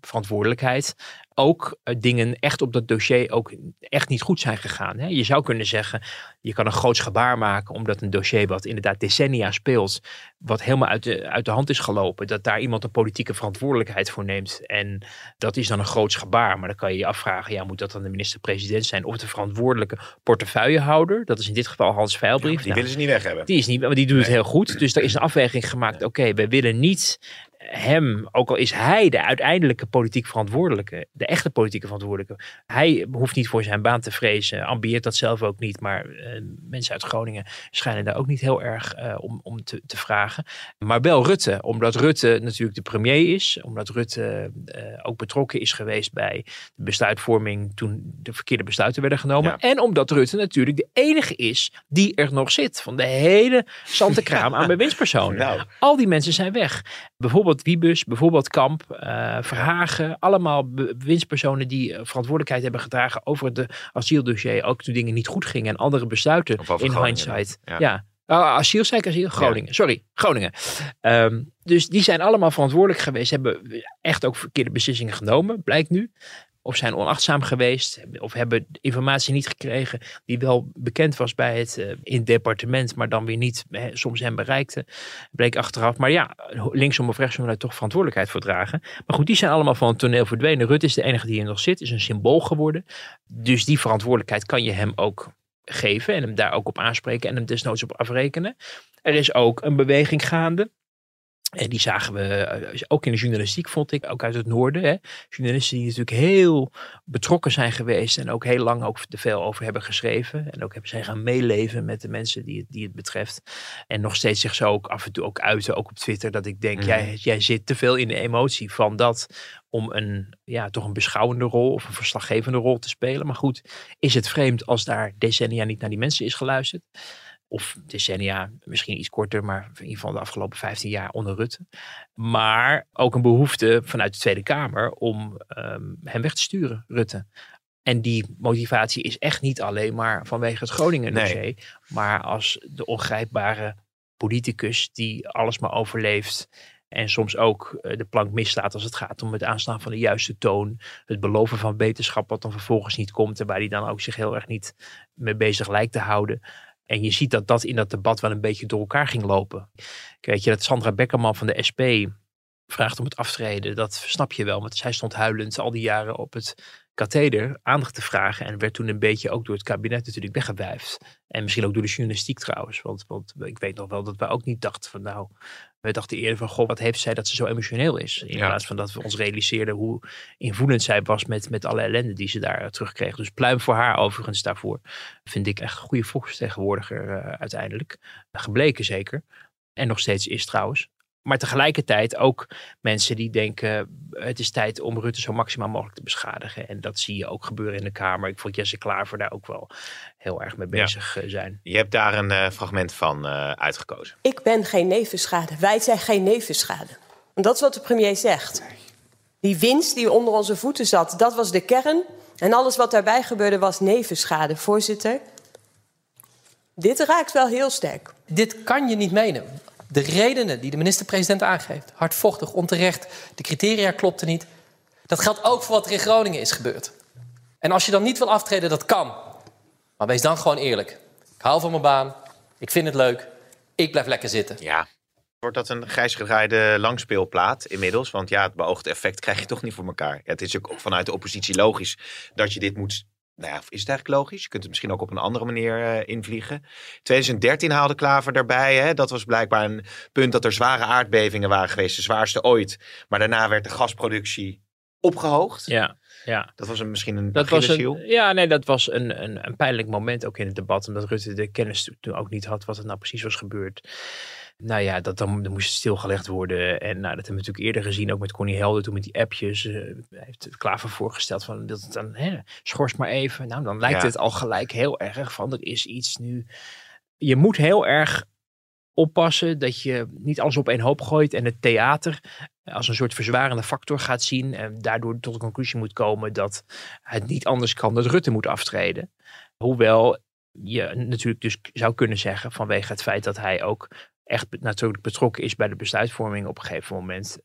verantwoordelijkheid ook dingen echt op dat dossier ook echt niet goed zijn gegaan. Hè? Je zou kunnen zeggen, je kan een groots gebaar maken omdat een dossier wat inderdaad decennia speelt, wat helemaal uit de, uit de hand is gelopen, dat daar iemand een politieke verantwoordelijkheid voor neemt. En dat is dan een groots gebaar. Maar dan kan je je afvragen, ja, moet dat dan de minister-president zijn of de verantwoordelijke portefeuillehouder? Dat is in dit geval Hans Veilbrief. Die Nou, willen ze niet weg hebben. die is niet, maar die doet het heel goed. Dus er is een afweging gemaakt. Oké, wij willen niet hem, ook al is hij de uiteindelijke politiek verantwoordelijke, de echte politieke verantwoordelijke. Hij hoeft niet voor zijn baan te vrezen, ambieert dat zelf ook niet. Maar eh, mensen uit Groningen schijnen daar ook niet heel erg eh, om, om te, te vragen. Maar wel Rutte, omdat Rutte natuurlijk de premier is, omdat Rutte eh, ook betrokken is geweest bij de besluitvorming toen de verkeerde besluiten werden genomen. Ja. En omdat Rutte natuurlijk de enige is die er nog zit van de hele zantekraam aan bewindspersonen. Nou, Al die mensen zijn weg. Bijvoorbeeld Wiebus, bijvoorbeeld Kamp, eh, Verhagen. Allemaal bewindspersonen die eh, verantwoordelijkheid hebben gedragen over het asieldossier. Ook toen dingen niet goed gingen en andere besluiten in Groningen hindsight. Ja. ja. Asiel, zei ik asiel? Groningen. Sorry, Groningen. Ehm, dus die zijn allemaal verantwoordelijk geweest. Hebben echt ook verkeerde beslissingen genomen, blijkt nu. Of zijn onachtzaam geweest. Of hebben informatie niet gekregen die wel bekend was bij het, eh, in het departement. Maar dan weer niet soms hem bereikte. Bleek achteraf. Maar ja, linksom of rechtsom daar toch verantwoordelijkheid voor dragen. Maar goed, die zijn allemaal van het toneel verdwenen. Rutte is de enige die er nog zit. Is een symbool geworden. Dus die verantwoordelijkheid kan je hem ook geven. En hem daar ook op aanspreken. En hem desnoods op afrekenen. Er is ook een beweging gaande. En die zagen we eh, ook in de journalistiek, vond ik, ook uit het noorden. Hè. Journalisten die natuurlijk heel betrokken zijn geweest en ook heel lang ook er veel over hebben geschreven. En ook hebben zijn gaan meeleven met de mensen die het, die het betreft. En nog steeds zich zo ook af en toe ook uiten, ook op Twitter, dat ik denk, Mhm. jij, jij zit te veel in de emotie van dat om een, ja, toch een beschouwende rol of een verslaggevende rol te spelen. Maar goed, is het vreemd als daar decennia niet naar die mensen is geluisterd? Of decennia, misschien iets korter, maar in ieder geval de afgelopen 15 jaar onder Rutte. Maar ook een behoefte vanuit de Tweede Kamer om ehm, hem weg te sturen, Rutte. En die motivatie is echt niet alleen maar vanwege het Groningen dossier, maar als de ongrijpbare politicus die alles maar overleeft en soms ook eh, de plank misstaat als het gaat om het aanslaan van de juiste toon. Het beloven van wetenschap wat dan vervolgens niet komt. En waar hij dan ook zich heel erg niet mee bezig lijkt te houden. En je ziet dat dat in dat debat wel een beetje door elkaar ging lopen. Weet je, dat Sandra Beckerman van de SP vraagt om het aftreden. Dat snap je wel, want zij stond huilend al die jaren op het katheder aandacht te vragen. En werd toen een beetje ook door het kabinet natuurlijk weggewijfd. En misschien ook door de journalistiek trouwens. Want, want ik weet nog wel dat wij ook niet dachten van nou, we dachten eerder van, goh, wat heeft zij dat ze zo emotioneel is? In plaats van dat we ons realiseerden hoe invoelend zij was met, met alle ellende die ze daar terugkreeg. Dus pluim voor haar overigens daarvoor. Vind ik echt een goede volksvertegenwoordiger uh, uiteindelijk. Gebleken zeker. En nog steeds is trouwens. Maar tegelijkertijd ook mensen die denken: het is tijd om Rutte zo maximaal mogelijk te beschadigen. En dat zie je ook gebeuren in de Kamer. Ik vond Jesse Klaver daar ook wel heel erg mee bezig ja. zijn. Je hebt daar een uh, fragment van uh, uitgekozen. Ik ben geen nevenschade. Wij zijn geen nevenschade. En dat is wat de premier zegt. Die winst die onder onze voeten zat, dat was de kern. En alles wat daarbij gebeurde was nevenschade. Voorzitter, dit raakt wel heel sterk. Dit kan je niet menen de redenen die de minister-president aangeeft, hardvochtig, onterecht, de criteria klopten niet. Dat geldt ook voor wat er in Groningen is gebeurd. En als je dan niet wil aftreden, dat kan. Maar wees dan gewoon eerlijk. Ik hou van mijn baan, ik vind het leuk, ik blijf lekker zitten. Ja. Wordt dat een grijs gedraaide langspeelplaat inmiddels? Want ja, het beoogde effect krijg je toch niet voor elkaar. Het is ook vanuit de oppositie logisch dat je dit moet nou ja, is het eigenlijk logisch? Je kunt het misschien ook op een andere manier uh, invliegen. 2013 haalde Klaver daarbij. Hè? Dat was blijkbaar een punt dat er zware aardbevingen waren geweest. De zwaarste ooit. Maar daarna werd de gasproductie opgehoogd. Ja, ja. Dat was een, misschien een dat was een, Ja, nee, dat was een, een, een pijnlijk moment ook in het debat. Omdat Rutte de kennis toen ook niet had wat er nou precies was gebeurd. Nou ja, dat dan, dan moest stilgelegd worden. En nou, dat hebben we natuurlijk eerder gezien, ook met Connie Helder, toen met die appjes. Uh, heeft Klaver voorgesteld van, dat het dan, hè, schors maar even. Nou, dan lijkt ja. het al gelijk heel erg van, er is iets nu. Je moet heel erg oppassen dat je niet alles op één hoop gooit en het theater als een soort verzwarende factor gaat zien. En daardoor tot de conclusie moet komen dat het niet anders kan dat Rutte moet aftreden. Hoewel je natuurlijk dus zou kunnen zeggen vanwege het feit dat hij ook echt natuurlijk betrokken is bij de besluitvorming op een gegeven moment.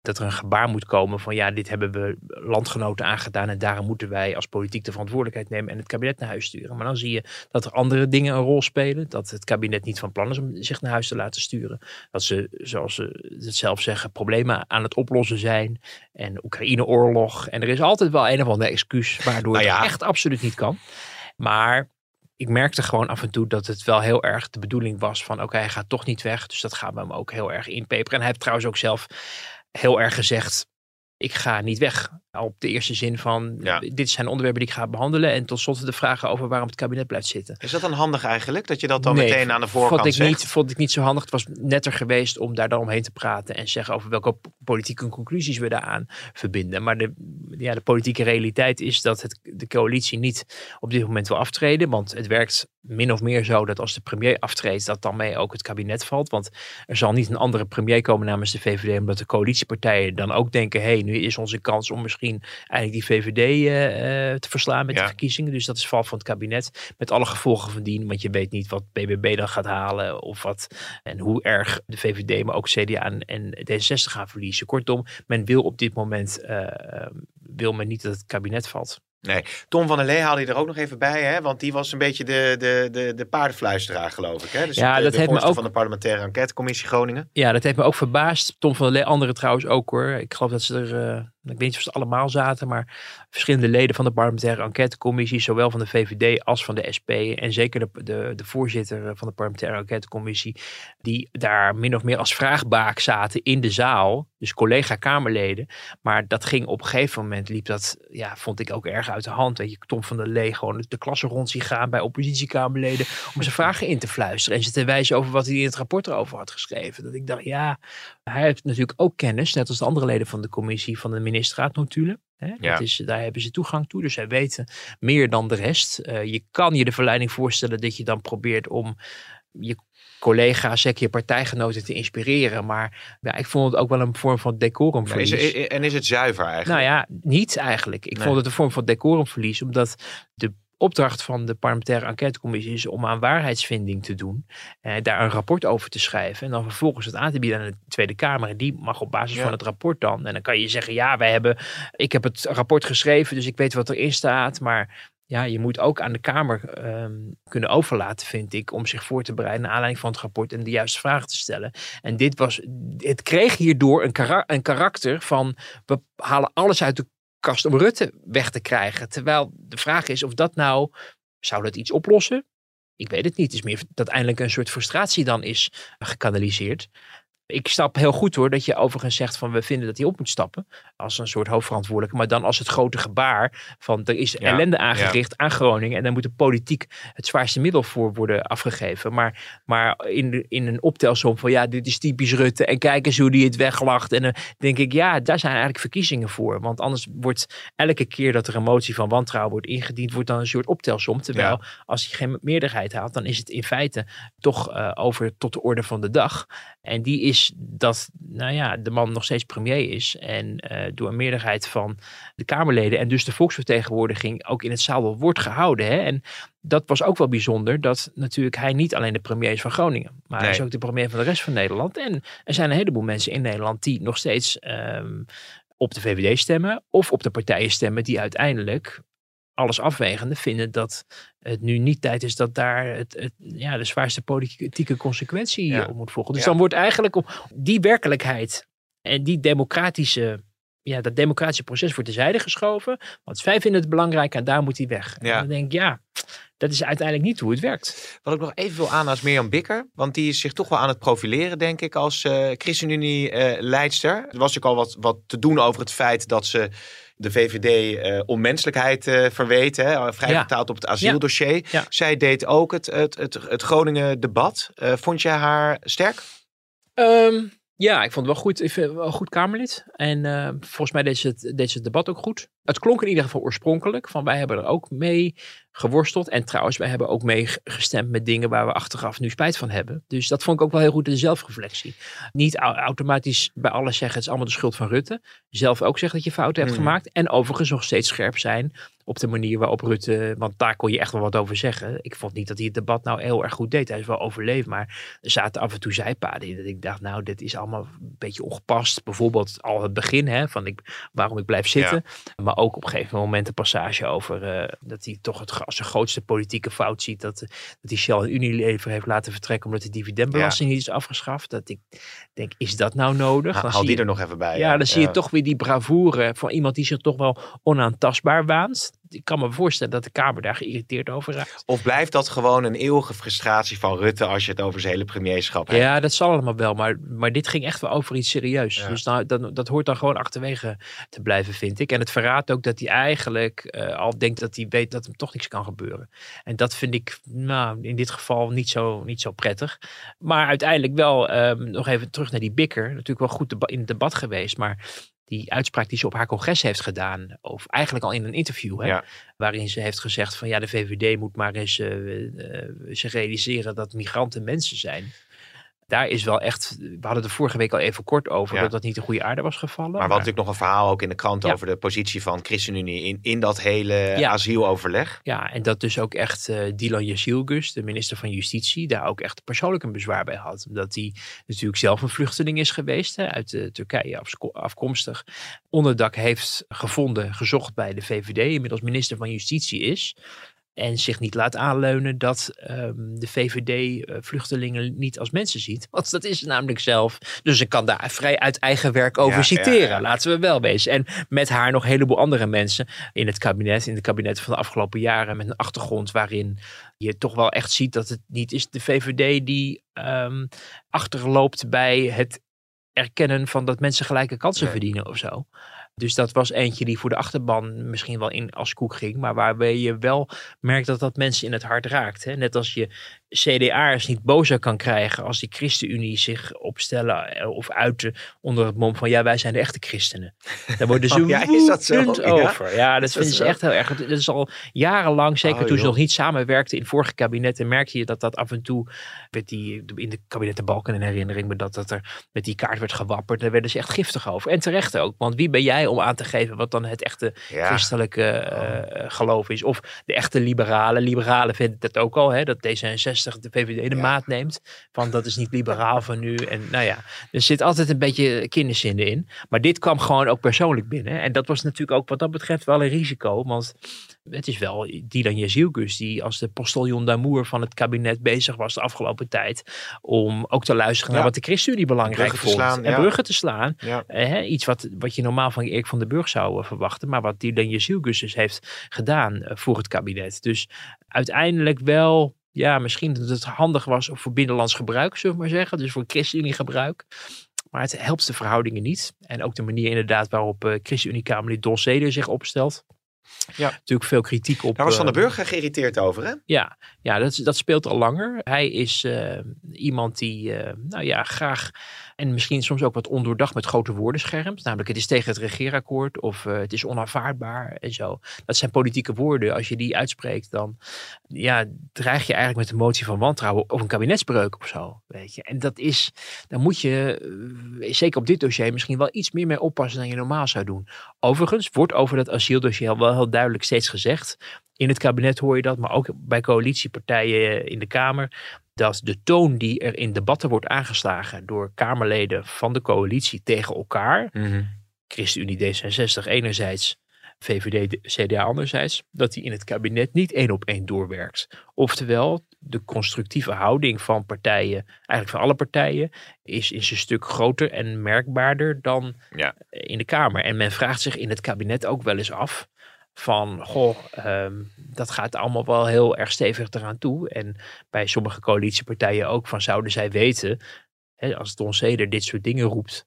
Dat er een gebaar moet komen van ja, dit hebben we landgenoten aangedaan en daarom moeten wij als politiek de verantwoordelijkheid nemen en het kabinet naar huis sturen. Maar dan zie je dat er andere dingen een rol spelen. Dat het kabinet niet van plan is om zich naar huis te laten sturen. Dat ze, zoals ze het zelf zeggen, problemen aan het oplossen zijn. En Oekraïne-oorlog. En er is altijd wel een of ander excuus waardoor nou ja. het echt absoluut niet kan. Maar ik merkte gewoon af en toe dat het wel heel erg de bedoeling was van oké, hij gaat toch niet weg. Dus dat gaat we hem ook heel erg inpeperen. En hij heeft trouwens ook zelf heel erg gezegd, ik ga niet weg. Op de eerste zin van, ja. dit zijn onderwerpen die ik ga behandelen. En tot slot de vragen over waarom het kabinet blijft zitten. Is dat dan handig eigenlijk? Dat je dat dan nee, meteen aan de voorkant vond ik zegt? Niet, vond ik niet zo handig. Het was netter geweest om daar dan omheen te praten. En zeggen over welke politieke conclusies we daaraan verbinden. Maar de, ja, de politieke realiteit is dat het, de coalitie niet op dit moment wil aftreden. Want het werkt min of meer zo dat als de premier aftreedt, dat dan mee ook het kabinet valt. Want er zal niet een andere premier komen namens de VVD, omdat de coalitiepartijen dan ook denken: hé, hey, nu is onze kans om misschien eigenlijk die VVD uh, te verslaan met ja. de verkiezingen. Dus dat is val van het kabinet, met alle gevolgen van dien. Want je weet niet wat BBB dan gaat halen of wat en hoe erg de VVD, maar ook CDA en D66 gaan verliezen. Kortom, men wil op dit moment uh, wil men niet dat het kabinet valt. Nee, Tom van der Lee haalde je er ook nog even bij, hè? want die was een beetje de, de, de, de paardenfluisteraar, geloof ik. Hè? Dus ja, de, dat de heeft me ook van de parlementaire enquêtecommissie Groningen. Ja, dat heeft me ook verbaasd. Tom van der Lee, anderen trouwens ook hoor. Ik geloof dat ze er, uh, ik weet niet of ze allemaal zaten, maar verschillende leden van de parlementaire enquêtecommissie, zowel van de VVD als van de SP en zeker de, de, de voorzitter van de parlementaire enquêtecommissie, die daar min of meer als vraagbaak zaten in de zaal, dus collega-Kamerleden. Maar dat ging op een gegeven moment, liep dat, ja, vond ik ook erg uit de hand. Weet je, Tom van der Lee gewoon de klasse rond zien gaan bij oppositiekamerleden om zijn vragen in te fluisteren en ze te wijzen over wat hij in het rapport erover had geschreven. Dat ik dacht, ja, hij heeft natuurlijk ook kennis, net als de andere leden van de commissie van de ministerraadnotulen. Hè? Ja. Dat is, daar hebben ze toegang toe, dus zij weten meer dan de rest. Uh, je kan je de verleiding voorstellen dat je dan probeert om je collega's, zeker je partijgenoten te inspireren. Maar ja, ik vond het ook wel een vorm van decorumverlies. Is, en is het zuiver eigenlijk? Nou ja, niet eigenlijk. Ik Nee. vond het een vorm van decorumverlies, omdat de opdracht van de parlementaire enquêtecommissie is om aan waarheidsvinding te doen. Eh, daar een rapport over te schrijven. En dan vervolgens het aan te bieden aan de Tweede Kamer. En die mag op basis Ja. van het rapport dan. En dan kan je zeggen, ja, wij hebben, ik heb het rapport geschreven, dus ik weet wat erin staat. Maar ja, je moet ook aan de Kamer ehm, kunnen overlaten, vind ik, om zich voor te bereiden naar aanleiding van het rapport en de juiste vragen te stellen. En dit was, het kreeg hierdoor een, kara- een karakter van, we halen alles uit de kast om Rutte weg te krijgen. Terwijl de vraag is of dat nou, zou dat iets oplossen? Ik weet het niet. Het is meer dat eindelijk een soort frustratie dan is gekanaliseerd. Ik snap heel goed hoor dat je overigens zegt van we vinden dat hij op moet stappen. Als een soort hoofdverantwoordelijke. Maar dan als het grote gebaar van er is Ja, ellende aangericht aan Groningen. En daar moet de politiek het zwaarste middel voor worden afgegeven. Maar, maar in, in een optelsom van ja dit is typisch Rutte. En kijk eens hoe die het weglacht. En dan denk ik ja daar zijn eigenlijk verkiezingen voor. Want anders wordt elke keer dat er een motie van wantrouwen wordt ingediend. Wordt dan een soort optelsom. Terwijl als hij geen meerderheid haalt. Dan is het in feite toch eh, over tot de orde van de dag. En die is dat nou ja, de man nog steeds premier is. En eh, door een meerderheid van de Kamerleden en dus de volksvertegenwoordiging ook in het zadel wordt gehouden. Hè? En dat was ook wel bijzonder dat natuurlijk hij niet alleen de premier is van Groningen. Maar hij is ook de premier van de rest van Nederland. En er zijn een heleboel mensen in Nederland die nog steeds ehm, op de VVD stemmen. Of op de partijen stemmen die uiteindelijk alles afwegende vinden dat het nu niet tijd is dat daar het, het, ja, de zwaarste politieke consequentie Ja. op moet volgen. Dus Ja. dan wordt eigenlijk op die werkelijkheid en die democratische, ja, dat democratische proces wordt terzijde geschoven. Want wij vinden het belangrijk en daar moet hij weg. En Ja. dan denk ik, ja, dat is uiteindelijk niet hoe het werkt. Wat ik nog even wil aan als Mirjam Bikker. Want die is zich toch wel aan het profileren, denk ik, als eh ChristenUnie-leidster. er was natuurlijk al wat, wat te doen over het feit dat ze de VVD eh, onmenselijkheid eh verweet. Hè, vrij Ja. vertaald op het asieldossier. Ja. Zij deed ook het, het, het, het Groningen-debat. Eh, vond jij haar sterk? Ehm, ja, ik vond het wel goed. Ik vind het wel goed Kamerlid. En eh, volgens mij deed ze, het, deed ze het debat ook goed. Het klonk in ieder geval oorspronkelijk. Van wij hebben er ook mee geworsteld. En trouwens, wij hebben ook mee ge- gestemd met dingen waar we achteraf nu spijt van hebben. Dus dat vond ik ook wel heel goed in zelfreflectie. Niet au- automatisch bij alles zeggen het is allemaal de schuld van Rutte. Zelf ook zeggen dat je fouten hebt Mhm. gemaakt. En overigens nog steeds scherp zijn op de manier waarop Rutte, want daar kon je echt wel wat over zeggen. Ik vond niet dat hij het debat nou heel erg goed deed. Hij is wel overleefd, maar er zaten af en toe zijpaden in. Dat ik dacht, nou, dit is allemaal een beetje ongepast. Bijvoorbeeld al het begin, hè, van ik, waarom ik blijf zitten. Maar ook op een gegeven moment een passage over eh, dat hij toch het, als zijn grootste politieke fout ziet. Dat, dat hij Shell en Unilever heeft laten vertrekken omdat de dividendbelasting niet is afgeschaft. Dat ik denk, is dat nou nodig? Dan Haal die er nog even bij. ja, dan zie je toch weer die bravoure van iemand die zich toch wel onaantastbaar waant. Ik kan me voorstellen dat de Kamer daar geïrriteerd over raakt. Of blijft dat gewoon een eeuwige frustratie van Rutte als je het over zijn hele premierschap hebt? Ja, dat zal allemaal wel. Maar, maar dit ging echt wel over iets serieus. Ja. Dus nou, dat, dat hoort dan gewoon achterwege te blijven, vind ik. En het verraadt ook dat hij eigenlijk eh, al denkt dat hij weet dat hem toch niks kan gebeuren. En dat vind ik nou, in dit geval niet zo, niet zo prettig. Maar uiteindelijk wel, ehm, nog even terug naar die bikker. Natuurlijk wel goed in het debat geweest. Maar die uitspraak die ze op haar congres heeft gedaan, of eigenlijk al in een interview, hè, Ja. waarin ze heeft gezegd van ja, de VVD moet maar eens eh, eh, zich realiseren dat migranten mensen zijn. Daar is wel echt, we hadden het er vorige week al even kort over, Ja. dat dat niet de goede aarde was gevallen. Maar we hadden natuurlijk nog een verhaal ook in de krant Ja. over de positie van ChristenUnie in, in dat hele Ja. asieloverleg. Ja, en dat dus ook echt eh Dilan Yazilgus, de minister van Justitie, daar ook echt persoonlijk een bezwaar bij had. Omdat hij natuurlijk zelf een vluchteling is geweest, hè, uit eh, Turkije afkomstig. Onderdak heeft gevonden, gezocht bij de VVD, inmiddels minister van Justitie is. En zich niet laat aanleunen dat ehm, de VVD eh, vluchtelingen niet als mensen ziet. Want dat is namelijk zelf. Dus ik kan daar vrij uit eigen werk over Ja, citeren. ja, ja. Laten we wel wezen. En met haar nog een heleboel andere mensen in het kabinet. In de kabinetten van de afgelopen jaren. Met een achtergrond waarin je toch wel echt ziet dat het niet is de VVD die ehm, achterloopt bij het erkennen van dat mensen gelijke kansen verdienen of zo. Dus dat was eentje die voor de achterban misschien wel in als koek ging. Maar waarbij je wel merkt dat dat mensen in het hart raakt. Hè? Net als je CDA'ers niet bozer kan krijgen als die ChristenUnie zich opstellen eh, of uiten onder het mom van ja, wij zijn de echte christenen. Daar worden ze Oh ja, is dat zo? Ja? over. Ja, dat Is ze zo? echt heel erg. Dat is al jarenlang, zeker Oh, toen ze nog niet samenwerkten in het vorige kabinet, en merkte je dat dat af en toe werd die in de kabinetten Balken in herinnering, maar dat, dat er met die kaart werd gewapperd. Daar werden ze echt giftig over. En terecht ook, want wie ben jij om aan te geven wat dan het echte Ja. christelijke eh, geloof is. Of de echte liberalen. Liberalen vinden dat ook al, hè, dat D66 de VVD de Ja. maat neemt. Van dat is niet liberaal van nu. En nou ja, er zit altijd een beetje kinderzinden in. Maar dit kwam gewoon ook persoonlijk binnen. En dat was natuurlijk ook wat dat betreft wel een risico. Want het is wel Dylan Jezielkus die als de postillon d'amour van het kabinet bezig was de afgelopen tijd. Om ook te luisteren Ja. naar wat de ChristenUnie belangrijk vond. slaan, en ja. bruggen te slaan. Eh, iets wat, wat je normaal van Erik van den Burg zou eh, verwachten. Maar wat Dylan Jezielkus dus heeft gedaan eh, voor het kabinet. Dus uiteindelijk wel, ja, misschien dat het handig was voor binnenlands gebruik, zullen we maar zeggen. Dus voor ChristenUnie gebruik. Maar het helpt de verhoudingen niet. En ook de manier inderdaad waarop eh ChristenUnie-Kamerlid Don Zeder zich opstelt. Ja. Natuurlijk veel kritiek op. Daar was Van eh, den Burg geïrriteerd over, hè? ja, ja dat, dat speelt al langer. Hij is eh, iemand die, eh, nou ja, graag en misschien soms ook wat ondoordacht met grote woorden schermt. Namelijk, het is tegen het regeerakkoord of eh, het is onaanvaardbaar en zo. Dat zijn politieke woorden. Als je die uitspreekt, dan ja, dreig je eigenlijk met de motie van wantrouwen of een kabinetsbreuk of zo. Weet je. En dat is, dan moet je, eh, zeker op dit dossier, misschien wel iets meer mee oppassen dan je normaal zou doen. Overigens wordt over dat asieldossier wel heel duidelijk steeds gezegd. In het kabinet hoor je dat, maar ook bij coalitiepartijen in de Kamer. Dat de toon die er in debatten wordt aangeslagen door Kamerleden van de coalitie tegen elkaar, ChristenUnie D66 enerzijds, VVD CDA anderzijds, dat die in het kabinet niet één op één doorwerkt. Oftewel, de constructieve houding van partijen, eigenlijk van alle partijen, is, is een stuk groter en merkbaarder dan Ja. in de Kamer. En men vraagt zich in het kabinet ook wel eens af van, goh, ehm, dat gaat allemaal wel heel erg stevig eraan toe. En bij sommige coalitiepartijen ook van, zouden zij weten, hè, als Don Zeder dit soort dingen roept,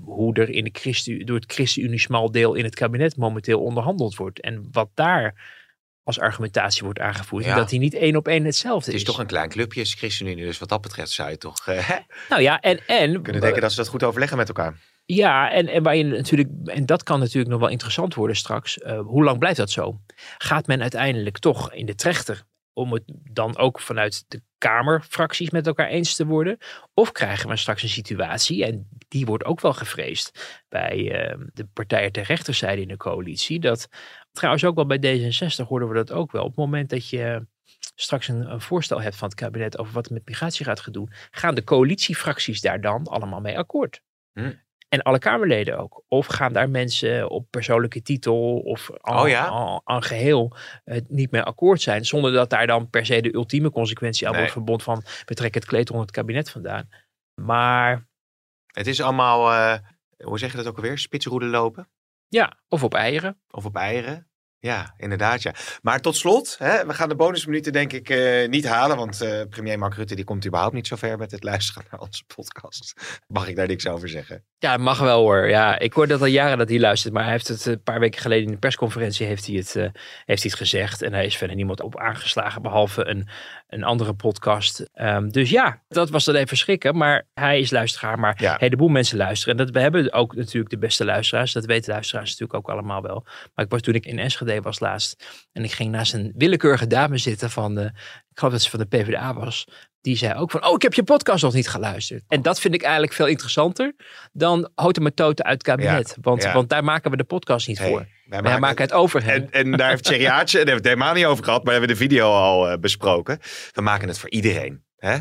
hoe er in de Christen, door het ChristenUnie smal deel in het kabinet momenteel onderhandeld wordt. En wat daar als argumentatie wordt aangevoerd. Ja. En dat die niet één op één hetzelfde Het is. is toch een klein clubje, is ChristenUnie. Dus wat dat betreft zou je toch eh, Nou ja, en... en kunnen denken dat ze dat goed overleggen met elkaar. Ja, en, en waar je natuurlijk, en dat kan natuurlijk nog wel interessant worden straks. eh, hoe lang blijft dat zo? Gaat men uiteindelijk toch in de trechter om het dan ook vanuit de Kamerfracties met elkaar eens te worden? Of krijgen we straks een situatie, en die wordt ook wel gevreesd bij eh, de partijen ter rechterzijde in de coalitie, dat trouwens ook wel bij D66 hoorden we dat ook wel. Op het moment dat je straks een, voorstel hebt van het kabinet over wat er met migratie gaat doen, gaan de coalitiefracties daar dan allemaal mee akkoord? Hm. En alle Kamerleden ook. Of gaan daar mensen op persoonlijke titel of aan, Oh ja? aan, aan geheel eh, niet meer akkoord zijn. Zonder dat daar dan per se de ultieme consequentie aan Nee. wordt verbonden van we trekken het kleed onder het kabinet vandaan. Maar Het is allemaal, eh, hoe zeg je dat ook alweer? Spitsroeden lopen? ja, of op eieren. Of op eieren? Ja, inderdaad ja. Maar tot slot, hè, we gaan de bonusminuten denk ik eh, niet halen. Want eh, premier Mark Rutte die komt überhaupt niet zo ver met het luisteren naar onze podcast. Mag ik daar niks over zeggen? Ja, mag wel hoor. Ja, ik hoor dat al jaren dat hij luistert. Maar hij heeft het een paar weken geleden in de persconferentie heeft hij het, eh, heeft hij het gezegd. En hij is verder niemand op aangeslagen behalve een, een andere podcast. Ehm, dus ja, dat was dan even schrikken. Maar hij is luisteraar. Maar Ja. een heleboel mensen luisteren. En dat, we hebben ook natuurlijk de beste luisteraars. Dat weten luisteraars natuurlijk ook allemaal wel. Maar ik was toen ik in Enschede was laatst. En ik ging naast een willekeurige dame zitten van de, ik geloof dat ze van de PvdA was. Die zei ook van, oh ik heb je podcast nog niet geluisterd. En dat vind ik eigenlijk veel interessanter dan houten met toten uit het kabinet. want, ja. want daar maken we de podcast niet Hey, voor. wij Wij maken het over hen. En, en daar heeft en daar hebben we het helemaal niet over gehad, maar hebben we de video al eh, besproken. We maken het voor iedereen. Hè?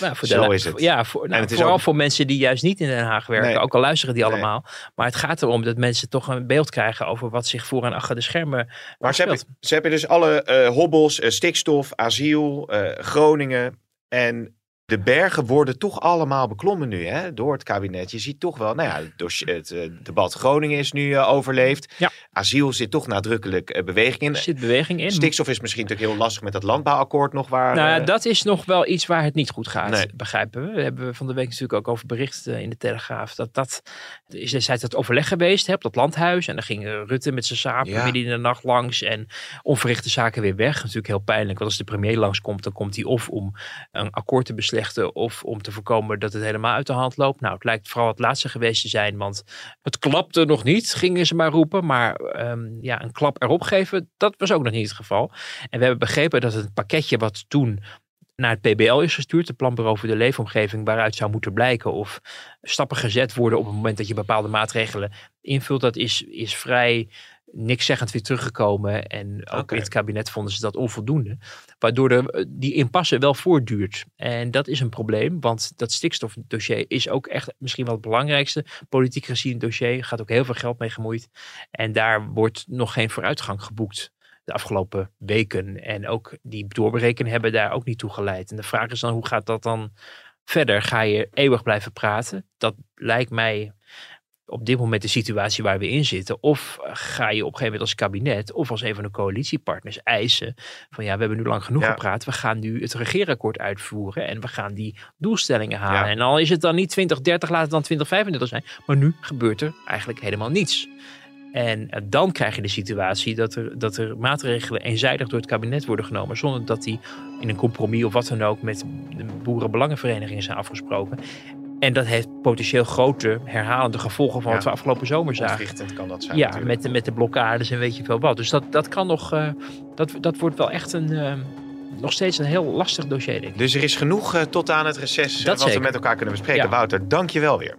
Nou, voor Zo de- is het. Ja, voor, nou, het is vooral ook- voor mensen die juist niet in Den Haag werken. Nee. Ook al luisteren die Nee. allemaal. Maar het gaat erom dat mensen toch een beeld krijgen over wat zich voor en achter de schermen Maar ze hebben, ze hebben dus alle eh, hobbels, eh, stikstof, asiel, Groningen en de bergen worden toch allemaal beklommen nu hè, door het kabinet. Je ziet toch wel, nou ja, het, het eh, debat Groningen is nu eh, overleefd. Ja. Asiel zit toch nadrukkelijk eh, beweging in. Zit beweging in. Stikstof is misschien natuurlijk heel lastig met dat landbouwakkoord nog waar... Nou ja, dat is nog wel iets waar het niet goed gaat, Nee. begrijpen we. We hebben van de week natuurlijk ook over bericht eh, in de Telegraaf. Dat dat, is destijds dat overleg geweest hè, op dat landhuis. En dan ging Rutte met zijn saap Ja. midden in de nacht langs. En onverrichte zaken weer weg. Natuurlijk heel pijnlijk, want als de premier langskomt, dan komt hij of om een akkoord te beslechten. Of om te voorkomen dat het helemaal uit de hand loopt. Nou, het lijkt vooral het laatste geweest te zijn, want het klapte nog niet, gingen ze maar roepen. Maar ehm, ja, een klap erop geven, dat was ook nog niet het geval. En we hebben begrepen dat het pakketje wat toen naar het PBL is gestuurd, het Planbureau voor de Leefomgeving, waaruit zou moeten blijken of stappen gezet worden op het moment dat je bepaalde maatregelen invult. Dat is, is vrij niks zeggend weer teruggekomen. En ook in het kabinet vonden ze dat onvoldoende. Waardoor de, die impasse wel voortduurt. En dat is een probleem, want dat stikstofdossier is ook echt misschien wel het belangrijkste. Politiek gezien dossier, gaat ook heel veel geld mee gemoeid. En daar wordt nog geen vooruitgang geboekt de afgelopen weken. En ook die doorberekenen hebben daar ook niet toe geleid. En de vraag is dan, hoe gaat dat dan verder? Ga je eeuwig blijven praten? Dat lijkt mij op dit moment de situatie waar we in zitten. Of ga je op een gegeven moment als kabinet of als een van de coalitiepartners eisen van ja, we hebben nu lang genoeg Ja. gepraat. We gaan nu het regeerakkoord uitvoeren en we gaan die doelstellingen halen. Ja. En al is het dan niet 2030, laat het dan 2035 zijn. Maar nu gebeurt er eigenlijk helemaal niets. En eh, dan krijg je de situatie dat er, dat er maatregelen eenzijdig door het kabinet worden genomen. Zonder dat die in een compromis of wat dan ook met de boerenbelangenverenigingen zijn afgesproken. En dat heeft potentieel grote herhalende gevolgen van wat we afgelopen zomer zagen. ontwrichtend kan dat zijn Ja, natuurlijk. met de, met de blokkades en weet je veel wat. Dus dat, dat kan nog, eh, dat, dat wordt wel echt een, eh, nog steeds een heel lastig dossier, denk ik. Dus er is genoeg eh, tot aan het reces wat we met elkaar kunnen bespreken. Ja. Wouter, dank je wel weer.